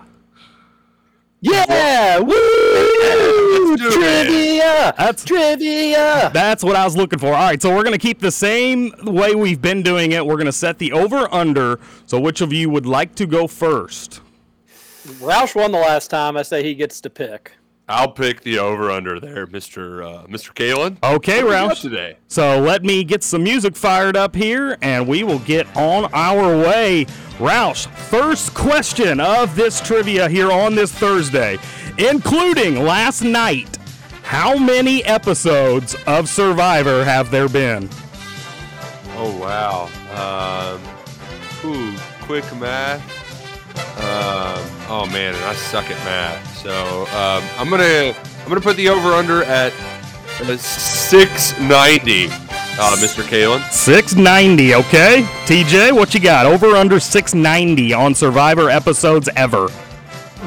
Yeah! Woo! Trivia! That's Trivia! That's what I was looking for. All right, so we're going to keep the same way we've been doing it. We're going to set the over under. So, which of you would like to go first? Roush won the last time. I say he gets to pick. I'll pick the over under there, Mister uh, Mister Kalen. Okay, Roush. today. So, let me get some music fired up here and we will get on our way. Roush, first question of this trivia here on this Thursday, including last night. How many episodes of Survivor have there been? Oh wow. Um, ooh, quick math. Um, oh man, I suck at math. So um, I'm gonna I'm gonna put the over under at uh, 690. Uh, Mr. Kalen. 690, okay? TJ, what you got? Over under 690 on Survivor episodes ever.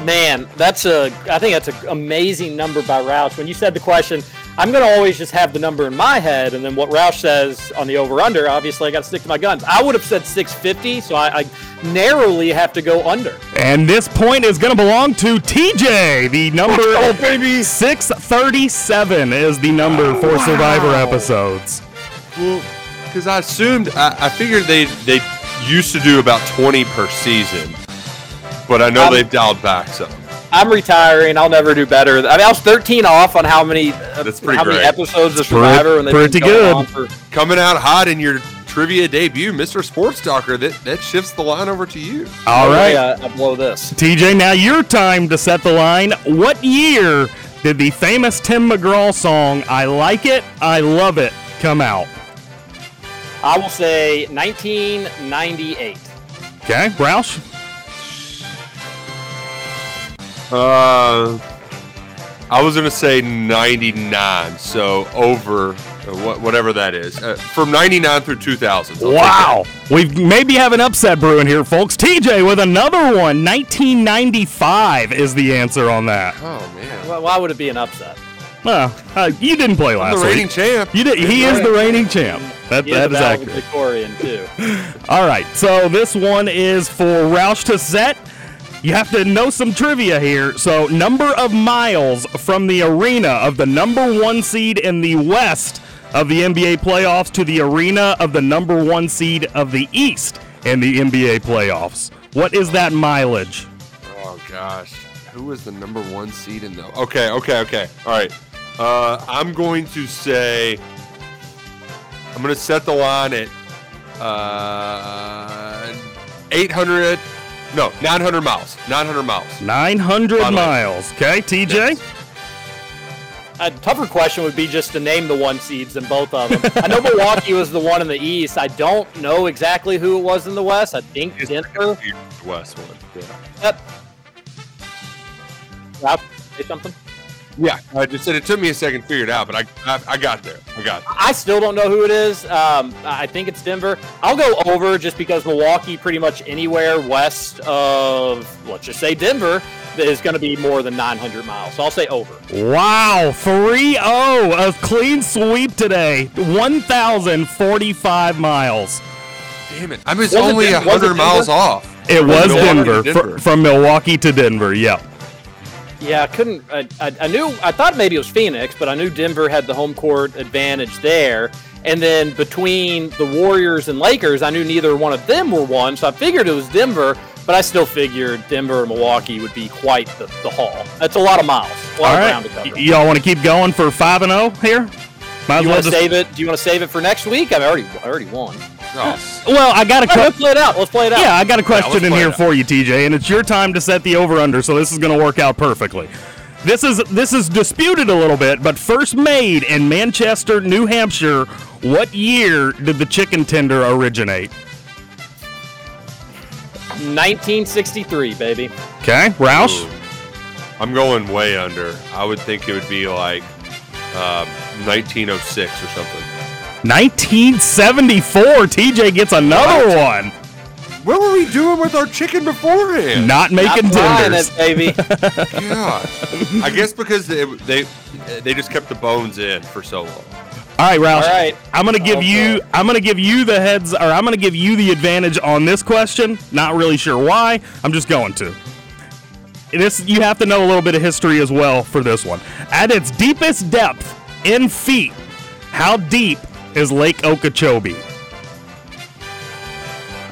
Man, that's a. I think that's an amazing number by Roush. When you said the question, I'm going to always just have the number in my head, and then what Roush says on the over/under. Obviously, I got to stick to my guns. I would have said 650, so I, I narrowly have to go under. And this point is going to belong to TJ. The number oh, baby. 637 is the number for Survivor episodes. Well, because I assumed I, I figured they they used to do about 20 per season, but I know Um, they've dialed back some. I'm retiring. I'll never do better. I mean, I was 13 off on how many uh, That's pretty how many great. episodes of Survivor, and they've pretty good. on for Coming out hot in your trivia debut, Mr. Sports Talker. That that shifts the line over to you. All right. I, I blow this. TJ, now your time to set the line. What year did the famous Tim McGraw song I Like It, I Love It come out? I will say 1998. Okay, Roush? Uh, I was gonna say 99, so over uh, what, whatever that is, uh, from 99 through 2000. So Wow. We maybe have an upset brewing here, folks. TJ with another one. 1995 is the answer on that. that. Oh man, Why, why would it be an upset? Well, uh, you didn't play I'm last the reigning week. champ. You did. He is the reigning champ. That, He is a is accurate. Victorian too. All right, so this one is for Roush to set. You have to know some trivia here. So, number of miles from the arena of the number one seed in the West of the NBA playoffs to the arena of the number one seed of the East in the NBA playoffs. What is that mileage? Oh gosh, Who is the number one seed in the? Okay, okay, okay. All right. Uh, I'm going to say. I'm going to set the line at uh, 800. No, 900 miles. 900 miles. 900 By the way. miles. Okay, TJ? A tougher question would be just to name the one seeds in both of them. I know Milwaukee was the one in the East. I don't know exactly who it was in the West. I think Denver. The West one. Yeah. Yep. Rob, say something. Yeah. I just said it took me a second to figure it out, but I I, I got there. I got. There. I still don't know who it is. Um, I think it's Denver. I'll go over just because Milwaukee, pretty much anywhere west of, let's just say Denver, is going to be more than 900 miles. So I'll say over. Wow, 3 0. A clean sweep today. 1,045 miles. Damn it! I was Was only it 100 miles off. It was Milwaukee to Denver, fr- Denver. from Milwaukee to Denver. Yep. Yeah, I couldn't. I, I, I knew. I thought maybe it was Phoenix, but I knew Denver had the home court advantage there. And then between the Warriors and Lakers, I knew neither one of them were one, so I figured it was Denver. But I still figured Denver and Milwaukee would be quite the, the haul. That's a lot of miles, a lot All of right. ground to cover. Y- y'all want to keep going for 5 and 0 here? Might you want to just. save it? Do you want to save it for next week? I've already, I already won. Oh, Well, I got a All right, let's question. play it out. Let's play it out. Yeah, I got a let's question in here for you, TJ, and it's your time to set the over under, so this is going to work out perfectly. This is this is disputed a little bit, but first made in Manchester, New Hampshire. What year did the chicken tender originate? 1963, baby. Okay, Roush. I'm going way under. I would think it would be like um, 1906 or something. 1974. TJ gets another one. What were we doing with our chicken beforehand? Not making Frying tenders. it, baby. God. I guess because they, they they just kept the bones in for so long. All right, Roush. All right. I'm gonna give Okay. you. I'm gonna give you the heads, or I'm gonna give you the advantage on this question. Not really sure why. I'm just going to. This you have to know a little bit of history as well for this one. At its deepest depth in feet, how deep is Lake Okeechobee?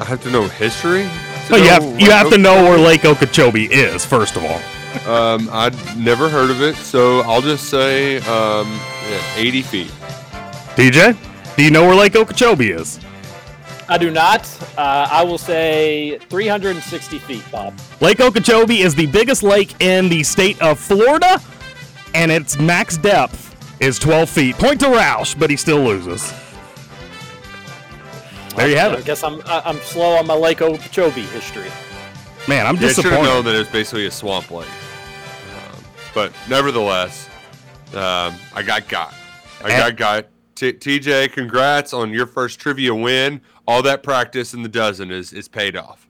I have to know history. to Well, you have you have to know where Lake Okeechobee is first of all. Um, I'd never heard of it, so I'll just say um, yeah, 80 feet. TJ, do you know where Lake Okeechobee is? I do not. Uh, I will say 360 feet, Bob. Lake Okeechobee is the biggest lake in the state of Florida, and its max depth is 12 feet. Point to Roush, but he still loses. There you have it. I guess I'm I- I'm slow on my Lake Okeechobee history. Man, I'm Yeah, I should have disappointed. that it was basically a swamp lake. Um, but nevertheless, um, I got got. I got got. T- TJ, congrats on your first trivia win. All that practice in the dozen is is paid off.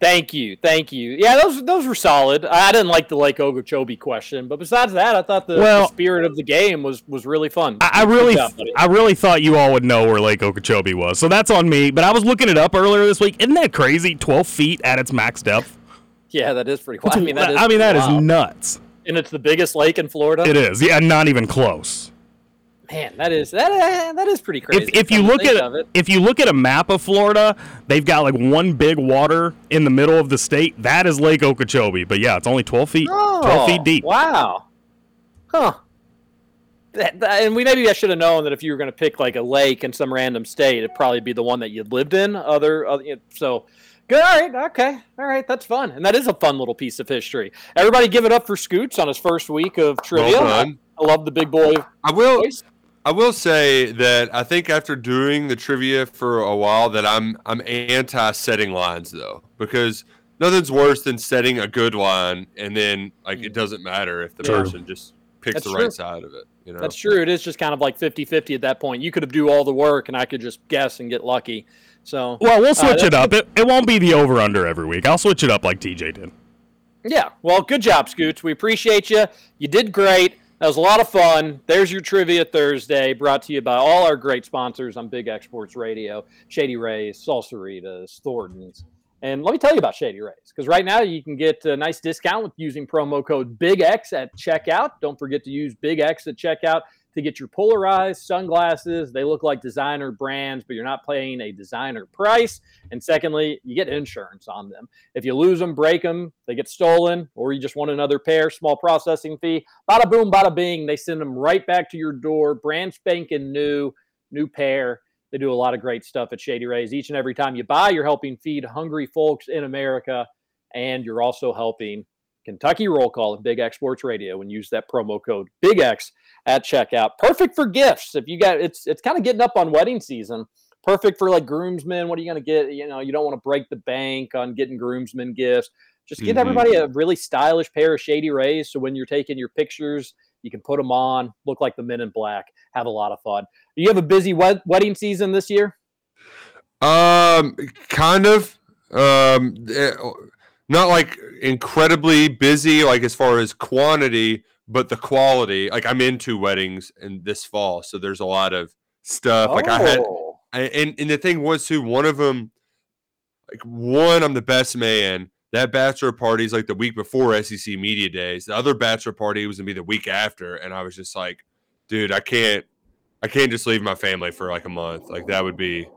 Thank you, thank you. Yeah, those those were solid. I didn't like the Lake Okeechobee question, but besides that, I thought the, the spirit of the game was was really fun. I, I really, job. I really thought you all would know where Lake Okeechobee was, so that's on me. But I was looking it up earlier this week. Isn't that crazy? 12 feet at its max depth. yeah, that is pretty. Cool. I mean, that is. I mean, that is nuts. and it's the biggest lake in Florida. It is. Yeah, not even close. Man, that is that uh, that is pretty crazy. If, if you look at it. if you look at a map of Florida, they've got like one big water in the middle of the state. That is Lake Okeechobee. But yeah, it's only 12 feet. 12 feet Oh, deep. Wow. Huh. That, that- and we maybe I should have known that if you were going to pick like a lake in some random state, it'd probably be the one that you lived in. Other, other you know, so good. All right, okay, all right, that's fun, and that is a fun little piece of history. Everybody, give it up for Scoots on his first week of trivia. done. I love the big boy. I will. voice. I will say that I think after doing the trivia for a while that I'm I'm anti setting lines though because nothing's worse than setting a good line and then like it doesn't matter if the True. person just picks That's the true. right side of it. You know. That's true. It is just kind of like 50-50 at that point. You could have do all the work, and I could just guess and get lucky. So Well, we'll uh, switch it up. It, it won't be the over under every week. I'll switch it up like TJ did. Yeah. Well, good job, Scoots. We appreciate you. You did great. That was a lot of fun. There's your Trivia Thursday brought to you by all our great sponsors on Big X Sports Radio Shady Rays, Salsaritas, Thornton's. And let me tell you about Shady Rays because right now you can get a nice discount with using promo code Big X at checkout. Don't forget to use Big X at checkout to get your polarized sunglasses. They look like designer brands, but you're not paying a designer price. And secondly, you get insurance on them. If you lose them, break them, they get stolen, or you just want another pair, small processing fee. Bada boom, bada bing. They send them right back to your door, brand spanking new, new pair. They do a lot of great stuff at Shady Rays. Each and every time you buy, you're helping feed hungry folks in America, and you're also helping Kentucky Roll Call and Big X Sports Radio and use that promo code Big X at checkout. Perfect for gifts. If you got it's it's kind of getting up on wedding season. Perfect for like groomsmen. What are you going to get? You know, you don't want to break the bank on getting groomsmen gifts. Just get Mhm. everybody a really stylish pair of Shady Rays. So when you're taking your pictures, you can put them on, look like the Men in Black, have a lot of fun. Do you have a busy wed- wedding season this year? Um, kind of. Um, eh, not like incredibly busy, like as far as quantity, but the quality. Like I'm into weddings and this fall, so there's a lot of stuff. Like I had, Oh. I- and and the thing was too, one of them, like one, I'm the best man. That bachelor party is like the week before SEC media days. The other bachelor party was gonna be the week after, and I was just like, dude, I can't, I can't just leave my family for like a month. Like that would be,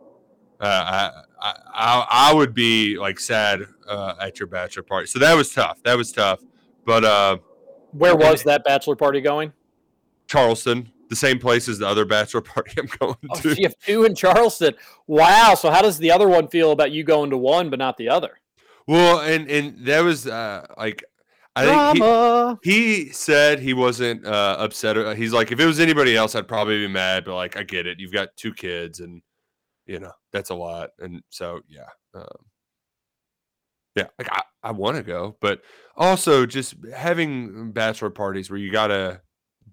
uh, I, I, I, I would be like sad uh, at your bachelor party. So that was tough. That was tough. But uh, Where was that bachelor party going? Charleston, the same place as the other bachelor party I'm going Oh, to. you have two in Charleston. Wow. So how does the other one feel about you going to one but not the other? Well, and and that was uh, like I think he, he said he wasn't uh, upset. He's like, if it was anybody else, I'd probably be mad. But like, I get it. You've got two kids, and you know that's a lot. And so, yeah, um, yeah. Like, I, I want to go, but also just having bachelor parties where you gotta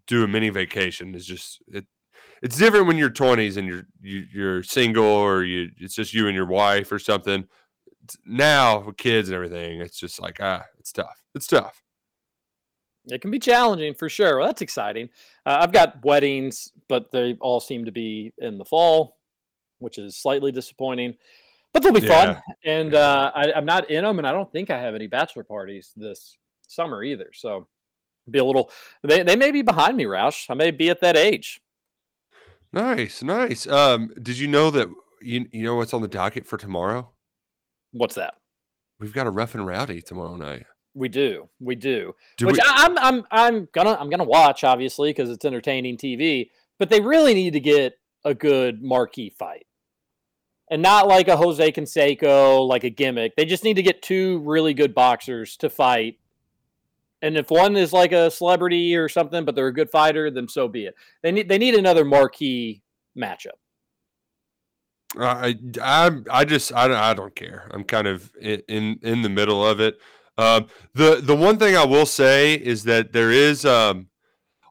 do a mini vacation is just it. It's different when you're 20s and you're you, you're single or you it's just you and your wife or something. Now with kids and everything, it's just like ah, it's tough. It's tough. It can be challenging for sure. Well, that's exciting. Uh, I've got weddings, but they all seem to be in the fall, which is slightly disappointing. But they'll be Yeah. fun, and uh, I, I'm not in them, and I don't think I have any bachelor parties this summer either. So, be a little. They they may be behind me, Roush. I may be at that age. Nice, nice. Um, did you know that you you know what's on the docket for tomorrow? What's that? We've got a rough and rowdy tomorrow night. We do, we do. Do Which we- I, I'm I'm I'm gonna I'm gonna watch obviously because it's entertaining TV. But they really need to get a good marquee fight, and not like a Jose Canseco like a gimmick. They just need to get two really good boxers to fight. And if one is like a celebrity or something, but they're a good fighter, then so be it. They need they need another marquee matchup. I I I just I don't, I don't care. I'm kind of in in, in the middle of it. Um, the the one thing I will say is that there is um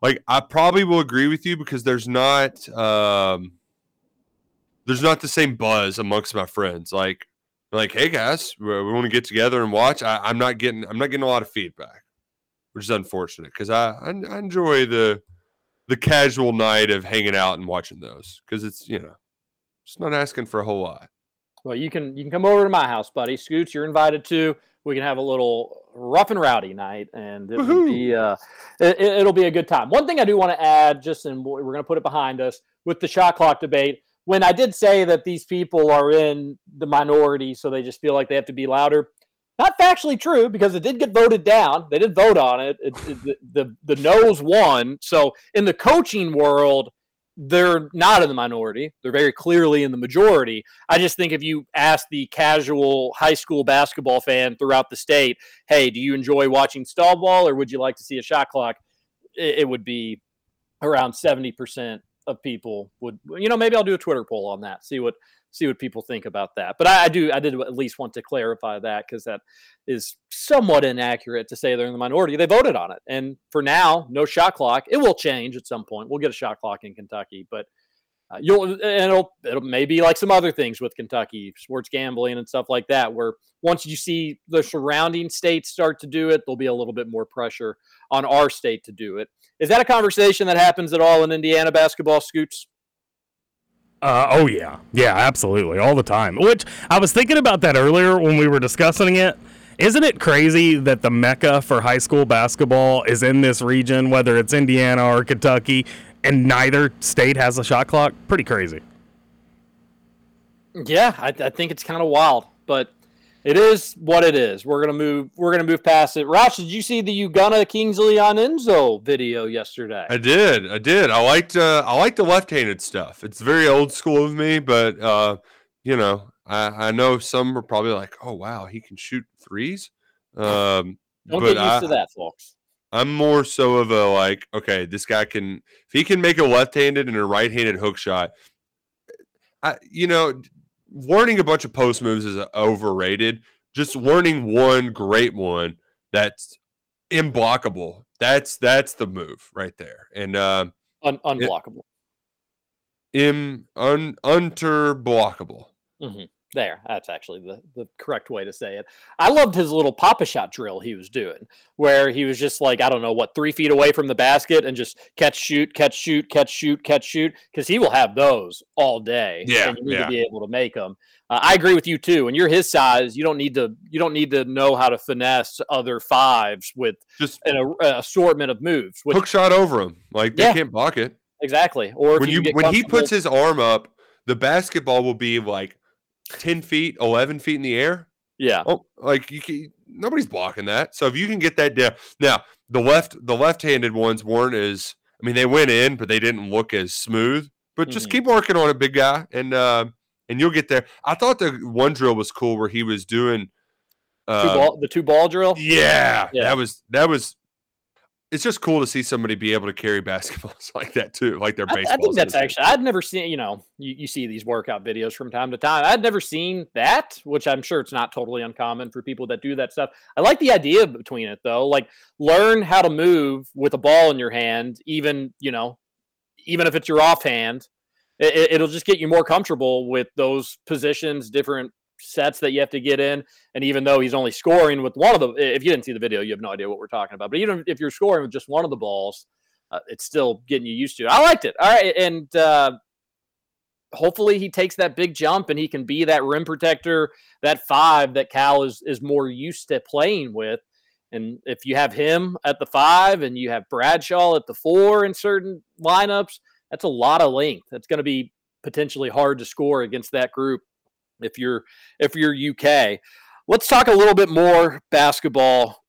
like I probably will agree with you because there's not um there's not the same buzz amongst my friends. Like like hey guys, we, we want to get together and watch. I, I'm not getting I'm not getting a lot of feedback, which is unfortunate because I, I I enjoy the the casual night of hanging out and watching those because it's you know just not asking for a whole lot. Well, you can you can come over to my house, buddy. Scoots, you're invited to. We can have a little rough and rowdy night, and it will be uh, it, it'll be a good time. One thing I do want to add, just and we're going to put it behind us with the shot clock debate. When I did say that these people are in the minority, so they just feel like they have to be louder. Not factually true because it did get voted down. They did vote on it. it, it the, the the no's won. So in the coaching world, they're not in the minority. They're very clearly in the majority. I just think if you ask the casual high school basketball fan throughout the state, hey, do you enjoy watching stall ball or would you like to see a shot clock? It, it would be around 70% of people would, you know, maybe I'll do a Twitter poll on that, see what see what people think about that. But I, I do, I did at least want to clarify that because that is somewhat inaccurate to say they're in the minority. They voted on it, and for now, no shot clock. It will change at some point. We'll get a shot clock in Kentucky, but uh, you'll and it'll it'll maybe like some other things with Kentucky sports gambling and stuff like that. Where once you see the surrounding states start to do it, there'll be a little bit more pressure on our state to do it. Is that a conversation that happens at all in Indiana basketball, Scoots? Uh, oh yeah, yeah, absolutely, all the time. Which I was thinking about that earlier when we were discussing it. Isn't it crazy that the mecca for high school basketball is in this region, whether it's Indiana or Kentucky, and neither state has a shot clock? Pretty crazy. Yeah, I, I think it's kind of wild, but it is what it is. We're gonna move. We're gonna move past it. Roush, did you see the Ugonna Kingsley Onyenso video yesterday? I did, I did. I liked uh, I liked the left-handed stuff. It's very old school of me, but uh, you know, I, I know some are probably like, oh wow, he can shoot threes. Um, Don't but get used I, to that, folks. I'm more so of a like, okay, this guy can if he can make a left-handed and a right-handed hook shot. I, you know, learning a bunch of post moves is overrated. Just learning one great one that's unblockable. That's that's the move right there. And um, Un- unblockable. im un unterblockable. hmm There, that's actually the, the correct way to say it. I loved his little papa shot drill he was doing, where he was just like, I don't know, what, three feet away from the basket and just catch, shoot, catch, shoot, catch, shoot, catch, shoot, because he will have those all day. Yeah, and you need yeah. to be able to make them. Uh, I agree with you too. When you're his size, you don't need to you don't need to know how to finesse other fives with Just an a- assortment of moves. Which, hook shot over him. Like they Yeah. can't block it. exactly. Or when you get when he puts his arm up, the basketball will be like ten feet, eleven feet in the air. yeah, Oh, like you can, nobody's blocking that. So if you can get that down, now the left the left-handed ones weren't as. I mean, they went in, but they didn't look as smooth. But just Mhm. keep working on it, big guy, and uh, and you'll get there. I thought the one drill was cool where he was doing. Two Um, ball, the two ball drill. yeah, Yeah. that was that was. It's just cool to see somebody be able to carry basketballs like that too, like their I, baseballs. I think that's actually I'd never seen. You know, you, you see these workout videos from time to time. I'd never seen that, which I'm sure it's not totally uncommon for people that do that stuff. I like the idea between it though. Like learn how to move with a ball in your hand, even you know, even if it's your offhand. It, it'll just get you more comfortable with those positions, different sets that you have to get in. And even though he's only scoring with one of the, if you didn't see the video, you have no idea what we're talking about. But even if you're scoring with just one of the balls, uh, it's still getting you used to it. I liked it. All right, and uh, hopefully he takes that big jump and he can be that rim protector, that five that Cal is is more used to playing with. And if you have him at the five and you have Bradshaw at the four in certain lineups, that's a lot of length. That's going to be potentially hard to score against that group if you're if you're UK. Let's talk a little bit more basketball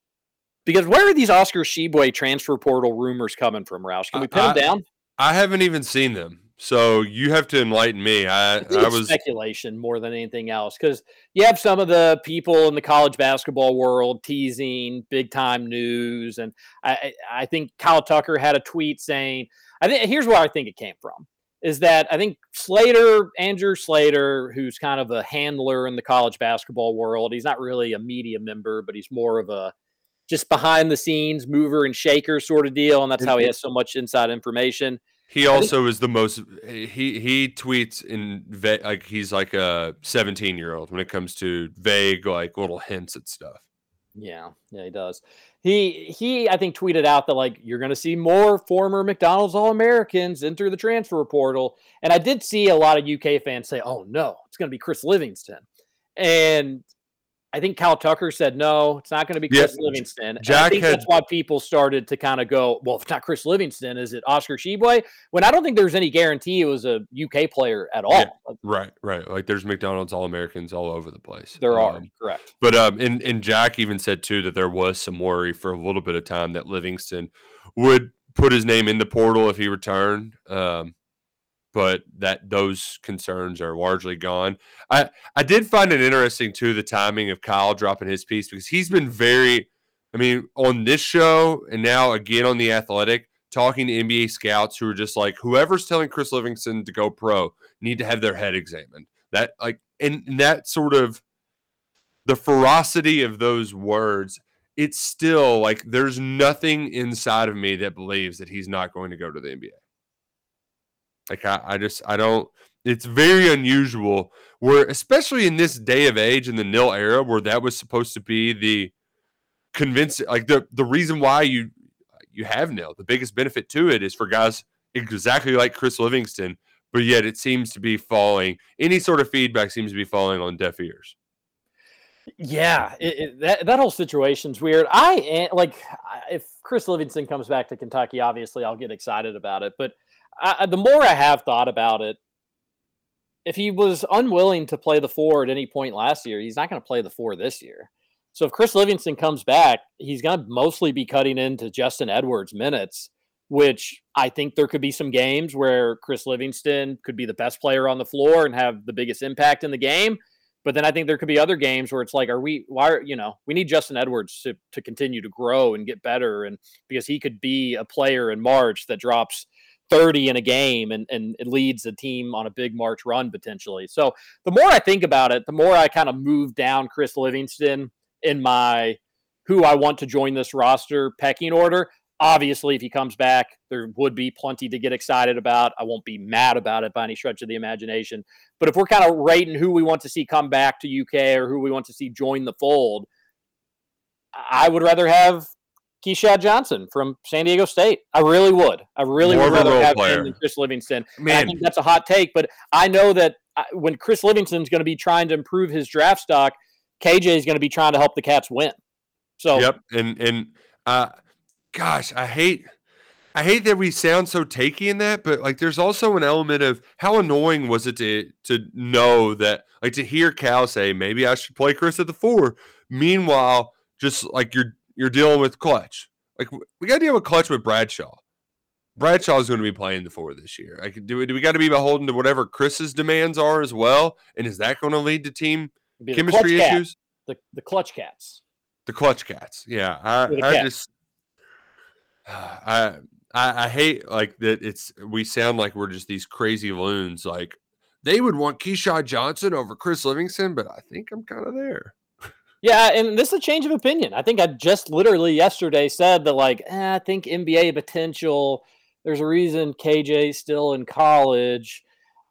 because where are these Oscar Tshiebwe transfer portal rumors coming from, Roush? Can we pin I- them down? I haven't even seen them, so you have to enlighten me. I, I I it's was speculation more than anything else because you have some of the people in the college basketball world teasing big time news, and I, I I think Kyle Tucker had a tweet saying, I think here's where I think it came from is that I think Slater, Andrew Slater, who's kind of a handler in the college basketball world, he's not really a media member, but he's more of a just behind the scenes mover and shaker sort of deal, and that's how he has so much inside information. He I think- also is the most. He he tweets in va- like he's like a seventeen year old when it comes to vague like little hints at stuff. Yeah, yeah, he does. He he I think tweeted out that like you're going to see more former McDonald's All-Americans enter the transfer portal. And I did see a lot of UK fans say, "Oh no, it's going to be Chris Livingston." And I think Kyle Tucker said, "No, it's not going to be Chris J- Livingston." And I think had- that's why people started to kind of go, "Well, if it's not Chris Livingston, is it Oscar Tshiebwe?" When I don't think there's any guarantee it was a UK player at all. Yeah, right, right. Like there's McDonald's All Americans all over the place. There are, Um, correct. But um, and and Jack even said too that there was some worry for a little bit of time that Livingston would put his name in the portal if he returned. Um, but that those concerns are largely gone. I I did find it interesting too the timing of Kyle dropping his piece because he's been very, I mean, on this show and now again on the Athletic talking to NBA scouts who are just like whoever's telling Chris Livingston to go pro need to have their head examined. That like and, and that sort of the ferocity of those words. It's still like there's nothing inside of me that believes that he's not going to go to the NBA. Like I, I just I don't it's very unusual where especially in this day of age in the nil era where that was supposed to be the convincing like the the reason why you you have nil the biggest benefit to it is for guys exactly like Chris Livingston but yet it seems to be falling any sort of feedback seems to be falling on deaf ears Yeah, it, it, that that whole situation's weird. I eh, like if Chris Livingston comes back to Kentucky, obviously I'll get excited about it. But I, the more I have thought about it, if he was unwilling to play the four at any point last year, he's not going to play the four this year. So if Chris Livingston comes back, he's going to mostly be cutting into Justin Edwards minutes, which I think there could be some games where Chris Livingston could be the best player on the floor and have the biggest impact in the game. But then I think there could be other games where it's like, are we, why, are, you know, we need Justin Edwards to, to continue to grow and get better. And because he could be a player in March that drops 30 in a game and, and it leads a team on a big March run potentially. So the more I think about it, the more I kind of move down Chris Livingston in my who I want to join this roster pecking order. Obviously, if he comes back, there would be plenty to get excited about. I won't be mad about it by any stretch of the imagination. But if we're kind of rating who we want to see come back to UK or who we want to see join the fold, I would rather have Keshad Johnson from San Diego State. I really would. I really More would rather have player. him than Chris Livingston. And I Man. think that's a hot take, but I know that I- when Chris Livingston's going to be trying to improve his draft stock, KJ is going to be trying to help the Cats win. So Yep, and and uh, gosh, I hate, I hate that we sound so takey in that, but like, there's also an element of how annoying was it to to know that, like, to hear Cal say maybe I should play Chris at the four. Meanwhile, just like you're you're dealing with Clutch, like we got to deal with Clutch with Bradshaw. Bradshaw is going to be playing the four this year. Like, do we, do we got to be beholden to whatever Chris's demands are as well? And is that going to lead to team be the chemistry issues? the the clutch cats. The clutch cats. Yeah, I, I just I, I I hate like that. It's we sound like we're just these crazy loons. Like they would want Keshad Johnson over Chris Livingston, but I think I'm kind of there. Yeah, and this is a change of opinion. I think I just literally yesterday said that, like, eh, I think NBA potential. There's a reason KJ's still in college.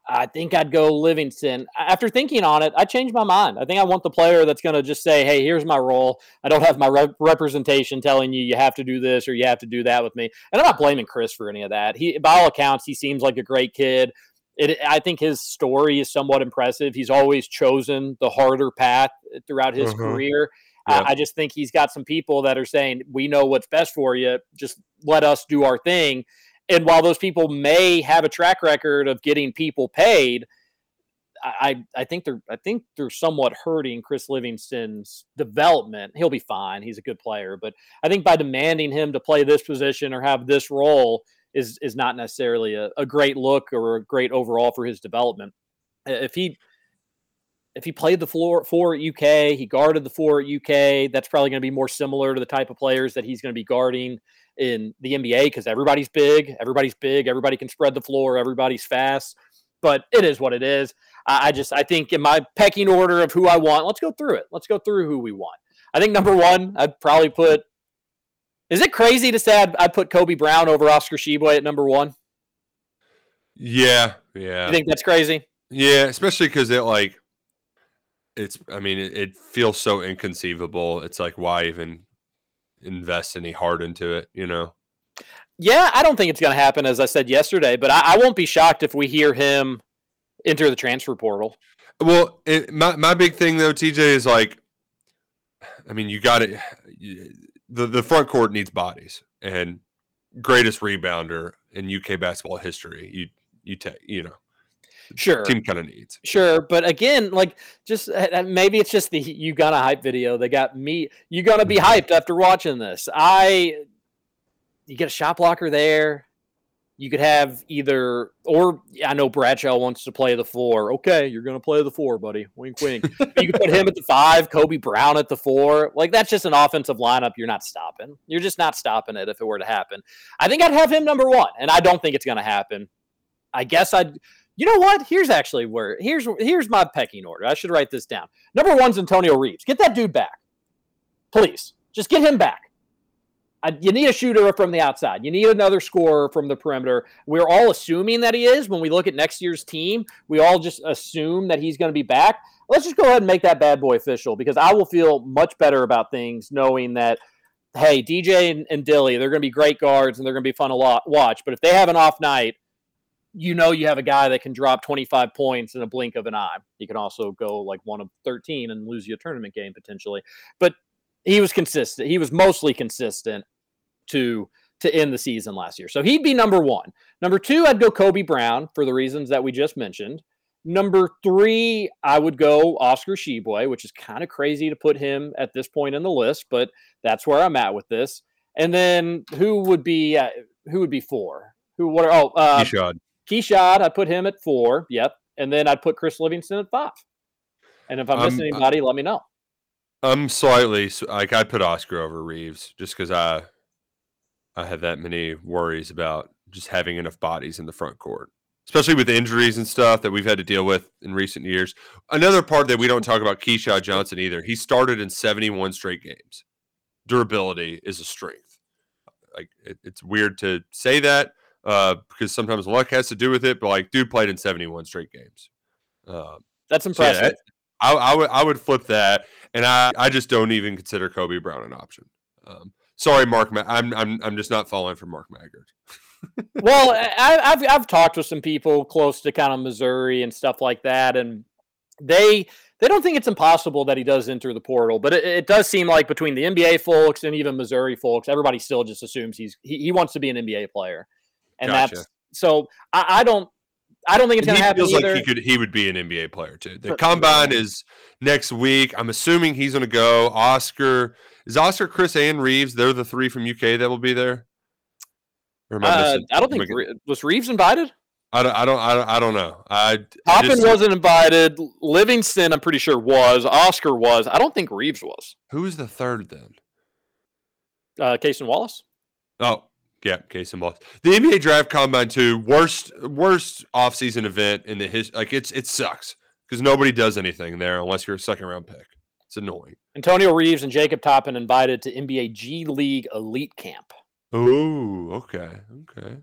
I think I'd go Livingston. After thinking on it, I changed my mind. I think I want the player that's going to just say, "Hey, here's my role. I don't have my rep- representation telling you you have to do this or you have to do that with me." And I'm not blaming Chris for any of that. He, by all accounts, he seems like a great kid. It, I think his story is somewhat impressive. He's always chosen the harder path throughout his Mhm. career. Yep. I, I just think he's got some people that are saying, "We know what's best for you. Just let us do our thing." And while those people may have a track record of getting people paid, I I think they're I think they're somewhat hurting Chris Livingston's development. He'll be fine. He's a good player, but I think by demanding him to play this position or have this role is is not necessarily a, a great look or a great overall for his development. If he if he played the floor four at UK, he guarded the four at UK. That's probably going to be more similar to the type of players that he's going to be guarding in the NBA because everybody's big, everybody's big, everybody can spread the floor, everybody's fast. But it is what it is. I, I just I think in my pecking order of who I want, let's go through it. Let's go through who we want. I think number one, I'd probably put. Is it crazy to say I'd, I'd put Kobe Brown over Oscar Tshiebwe at number one? Yeah, yeah. You think that's crazy? Yeah, especially because it like it's. I mean, it, it feels so inconceivable. It's like why even invest any heart into it? You know? Yeah, I don't think it's going to happen, as I said yesterday, but I, I won't be shocked if we hear him enter the transfer portal. Well, it, my my big thing though, TJ is like, I mean, you got it. The the front court needs bodies, and greatest rebounder in UK basketball history. You you take you know, Sure. team kind of needs. Sure, but again, like just uh, uh, maybe it's just the you gotta hype video they got me. You gonna be hyped after watching this. I you get a shot blocker there. You could have either or I know Bradshaw wants to play the four. Okay, you're gonna play the four, buddy. Wink, wink. you could put him at the five, Kobe Brown at the four. Like that's just an offensive lineup. You're not stopping. You're just not stopping it if it were to happen. I think I'd have him number one, and I don't think it's gonna happen. I guess I'd. You know what? Here's actually where here's here's my pecking order. I should write this down. Number one's Antonio Reeves. Get that dude back, please. Just get him back. You need a shooter from the outside. You need another scorer from the perimeter. We're all assuming that he is. When we look at next year's team, we all just assume that he's going to be back. Let's just go ahead and make that bad boy official because I will feel much better about things knowing that hey, DJ and, and Dilly, they're going to be great guards and they're going to be fun to watch. But if they have an off night, you know you have a guy that can drop 25 points in a blink of an eye. He can also go like one of 13 and lose you a tournament game potentially. But he was consistent. He was mostly consistent to to end the season last year. So he'd be number 1. Number 2 I'd go Kobe Brown for the reasons that we just mentioned. Number 3 I would go Oscar Tshiebwe, which is kind of crazy to put him at this point in the list, but that's where I'm at with this. And then who would be uh, who would be 4? Who what are, oh uh Keyshawn. Keyshot, I'd put him at four. Yep. And then I'd put Chris Livingston at five. And if I'm missing Um, anybody, let me know. I'm slightly like I'd put Oscar over Reeves just because I I have that many worries about just having enough bodies in the front court, especially with injuries and stuff that we've had to deal with in recent years. Another part that we don't talk about Keshad Johnson either. He started in 71 straight games. Durability is a strength. Like it, it's weird to say that uh, because sometimes luck has to do with it, but like dude played in 71 straight games. Uh, That's so yeah, impressive. I, I would I would flip that, and I, I just don't even consider Kobe Brown an option. Um, sorry, Mark. Ma- I'm I'm I'm just not falling for Mark Maggard. well, I, I've I've talked with some people close to kind of Missouri and stuff like that, and they they don't think it's impossible that he does enter the portal, but it, it does seem like between the NBA folks and even Missouri folks, everybody still just assumes he's he, he wants to be an NBA player, and Gotcha. that's so I, I don't I don't think it's going to happen feels either. like he could he would be an NBA player too. The combine is next week. I'm assuming he's going to go. Oscar is Oscar, Chris, and Reeves. They're the three from UK that will be there. Or am I Uh, I don't think Re- was Reeves invited. I don't, I don't, I don't, I don't know. I, I just- wasn't invited. Livingston, I'm pretty sure was. Oscar was. I don't think Reeves was. Who was the third then? Uh, Cason Wallace. Oh, yeah, Case and Boss. The NBA Draft Combine two worst worst offseason event in the his like it's it sucks because nobody does anything there unless you're a second round pick. It's annoying. Antonio Reeves and Jacob Toppin invited to NBA G League Elite Camp. Oh, okay, okay.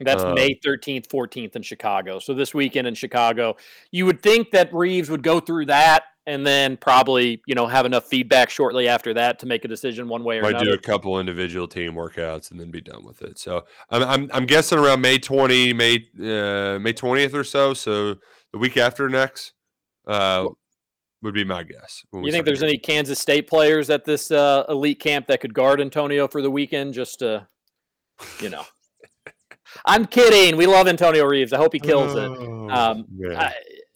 That's Uh, May 13th, 14th in Chicago. So this weekend in Chicago, you would think that Reeves would go through that and then probably, you know, have enough feedback shortly after that to make a decision one way or Might do a couple individual team workouts and then be done with it. So I'm I'm, I'm guessing around May 20, May uh, May 20th or so. So the week after next uh, would be my guess. You think there's getting- any Kansas State players at this uh, elite camp that could guard Antonio for the weekend? Just to, you know. I'm kidding. We love Antonio Reeves. I hope he kills it. Oh, Um, man. I-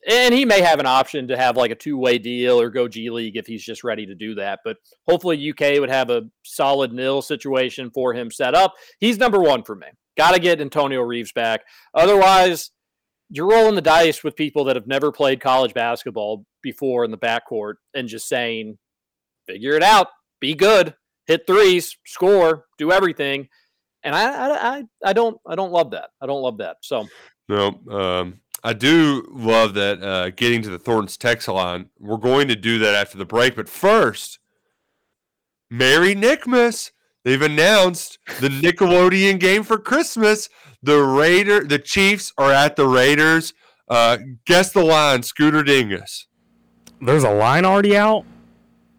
and he may have an option to have like a two way deal or go G League if he's just ready to do that. But hopefully, UK would have a solid nil situation for him set up. He's number one for me. Got to get Antonio Reeves back. Otherwise, you're rolling the dice with people that have never played college basketball before in the backcourt and just saying, figure it out, be good, hit threes, score, do everything. And I, I, I, I don't, I don't love that. I don't love that. So No, um, I do love that uh, getting to the Thornton's text line. We're going to do that after the break, but first, Merry Nickmas. They've announced the Nickelodeon game for Christmas. The Raider, the Chiefs are at the Raiders. Uh, guess the line, Scooter Dingus. There's a line already out.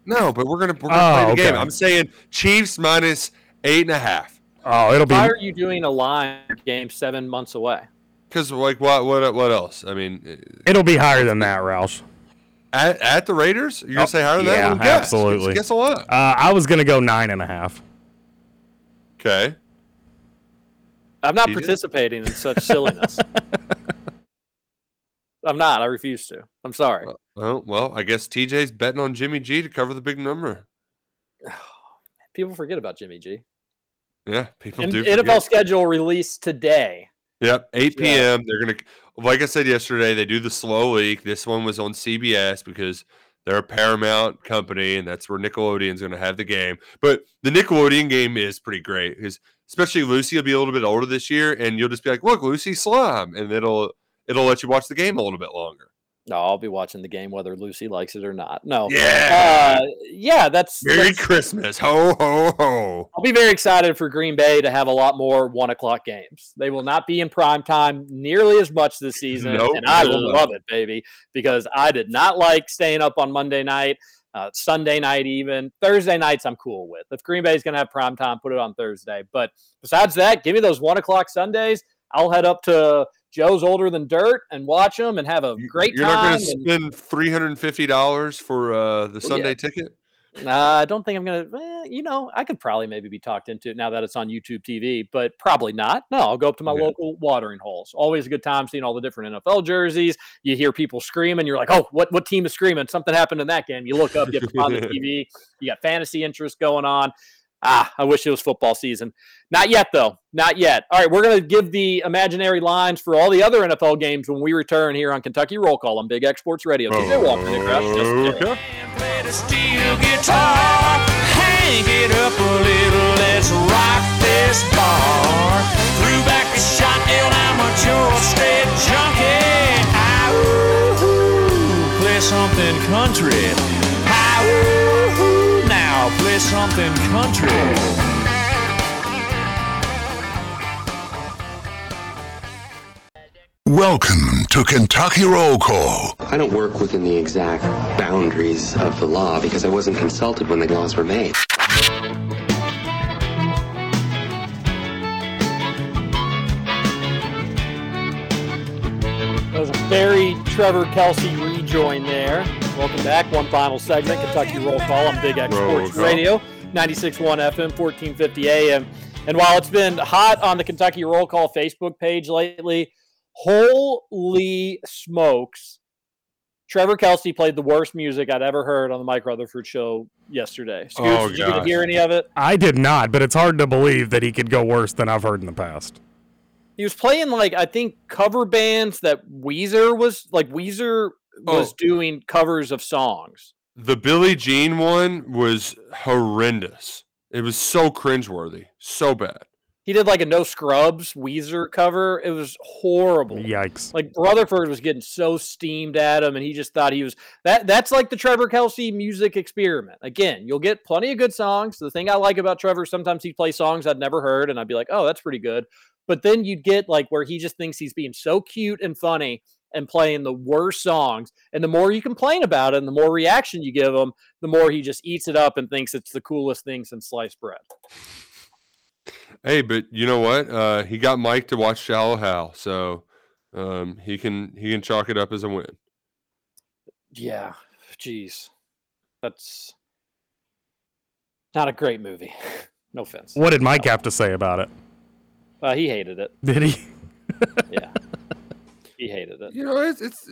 No, but we're gonna we're gonna Oh, play the game. I'm saying Chiefs minus eight and a half. Oh, it'll be. why are you doing a line game seven months away? Because like what what what else? I mean, It'll be higher than that, Roush. at, at the Raiders, you're gonna Oh, say higher than that? yeah, Well, guess. absolutely. Guess a lot. Uh, I was gonna go nine and a half. Okay. I'm not You did? participating in such silliness. I'm not. I refuse to. I'm sorry. Oh well, I guess TJ's betting on Jimmy G to cover the big number. People forget about Jimmy G. Yeah, people And do. NFL forget. schedule released today. Yep, 8 Yeah. p.m. They're gonna, like I said yesterday, they do the slow leak. This one was on CBS because they're a Paramount company, and that's where Nickelodeon's gonna have the game. But the Nickelodeon game is pretty great because, especially Lucy will be a little bit older this year, and you'll just be like, "Look, Lucy slime," and it'll it'll let you watch the game a little bit longer. No, I'll be watching the game whether Lucy likes it or not. No. Yeah. Uh, yeah, that's, Merry that's- Christmas, ho ho ho! I'll be very excited for Green Bay to have a lot more one o'clock games. They will not be in prime time nearly as much this season, Nope, and I will love it, baby, because I did not like staying up on Monday night, uh, Sunday night, even Thursday nights. I'm cool with. If Green Bay's gonna have prime time, put it on Thursday. But besides that, give me those one o'clock Sundays. I'll head up to Joe's Older Than Dirt and watch them and have a great time. You're not going to spend three hundred and fifty dollars for uh, the Sunday yeah. ticket. Nah, I don't think I'm gonna. eh, you know, I could probably maybe be talked into it now that it's on YouTube TV, but probably not. No, I'll go up to my Yeah. local watering holes. Always a good time seeing all the different NFL jerseys. You hear people screaming. You're like, oh, what what team is screaming? Something happened in that game. You look up, you have to find the TV. You got fantasy interest going on. Ah, I wish it was football season. Not yet, though. Not yet. All right, we're going to give the imaginary lines for all the other NFL games when we return here on Kentucky Roll Call on Big X Sports Radio. TJ Walker, Nick Roush, Justin Taylor. Okay. The steel guitar, hang it up a little, let's rock this bar. Threw back a shot, and I'm a George junkie. Ooh, play something country. Ooh, now play something country. Welcome to Kentucky Roll Call. I don't work within the exact boundaries of the law because I wasn't consulted when the laws were made. That was a very Trevor Kelsey rejoin there. Welcome back. One final segment, Kentucky Roll Call on Big X Roll Sports call. Radio, 96.1 FM, 1450 AM. And while it's been hot on the Kentucky Roll Call Facebook page lately, holy smokes. Trevor Kelsey played the worst music I'd ever heard on the Mike Rutherford show yesterday. Scoots, Oh, did you get to hear any of it? I did not, but it's hard to believe that he could go worse than I've heard in the past. He was playing like I think cover bands that Weezer was like Weezer was Oh. doing covers of songs. The Billie Jean one was horrendous. It was so cringeworthy, so bad. He did like a No Scrubs Weezer cover. It was horrible. Yikes. Like Rutherford was getting so steamed at him, and he just thought he was that. That's like the Trevor Kelsey music experiment. Again, you'll get plenty of good songs. The thing I like about Trevor, sometimes he plays songs I'd never heard, and I'd be like, "Oh, that's pretty good." But then you'd get like where he just thinks he's being so cute and funny and playing the worst songs. And the more you complain about it, and the more reaction you give him, the more he just eats it up and thinks it's the coolest thing since sliced bread. Hey, but you know what? Uh, he got Mike to watch Shallow Hal, so um, he can he can chalk it up as a win. Yeah, jeez, that's not a great movie. no offense. What did Mike have to say about it? Uh, he hated it. Did he? Yeah, he hated it. You know, it's it's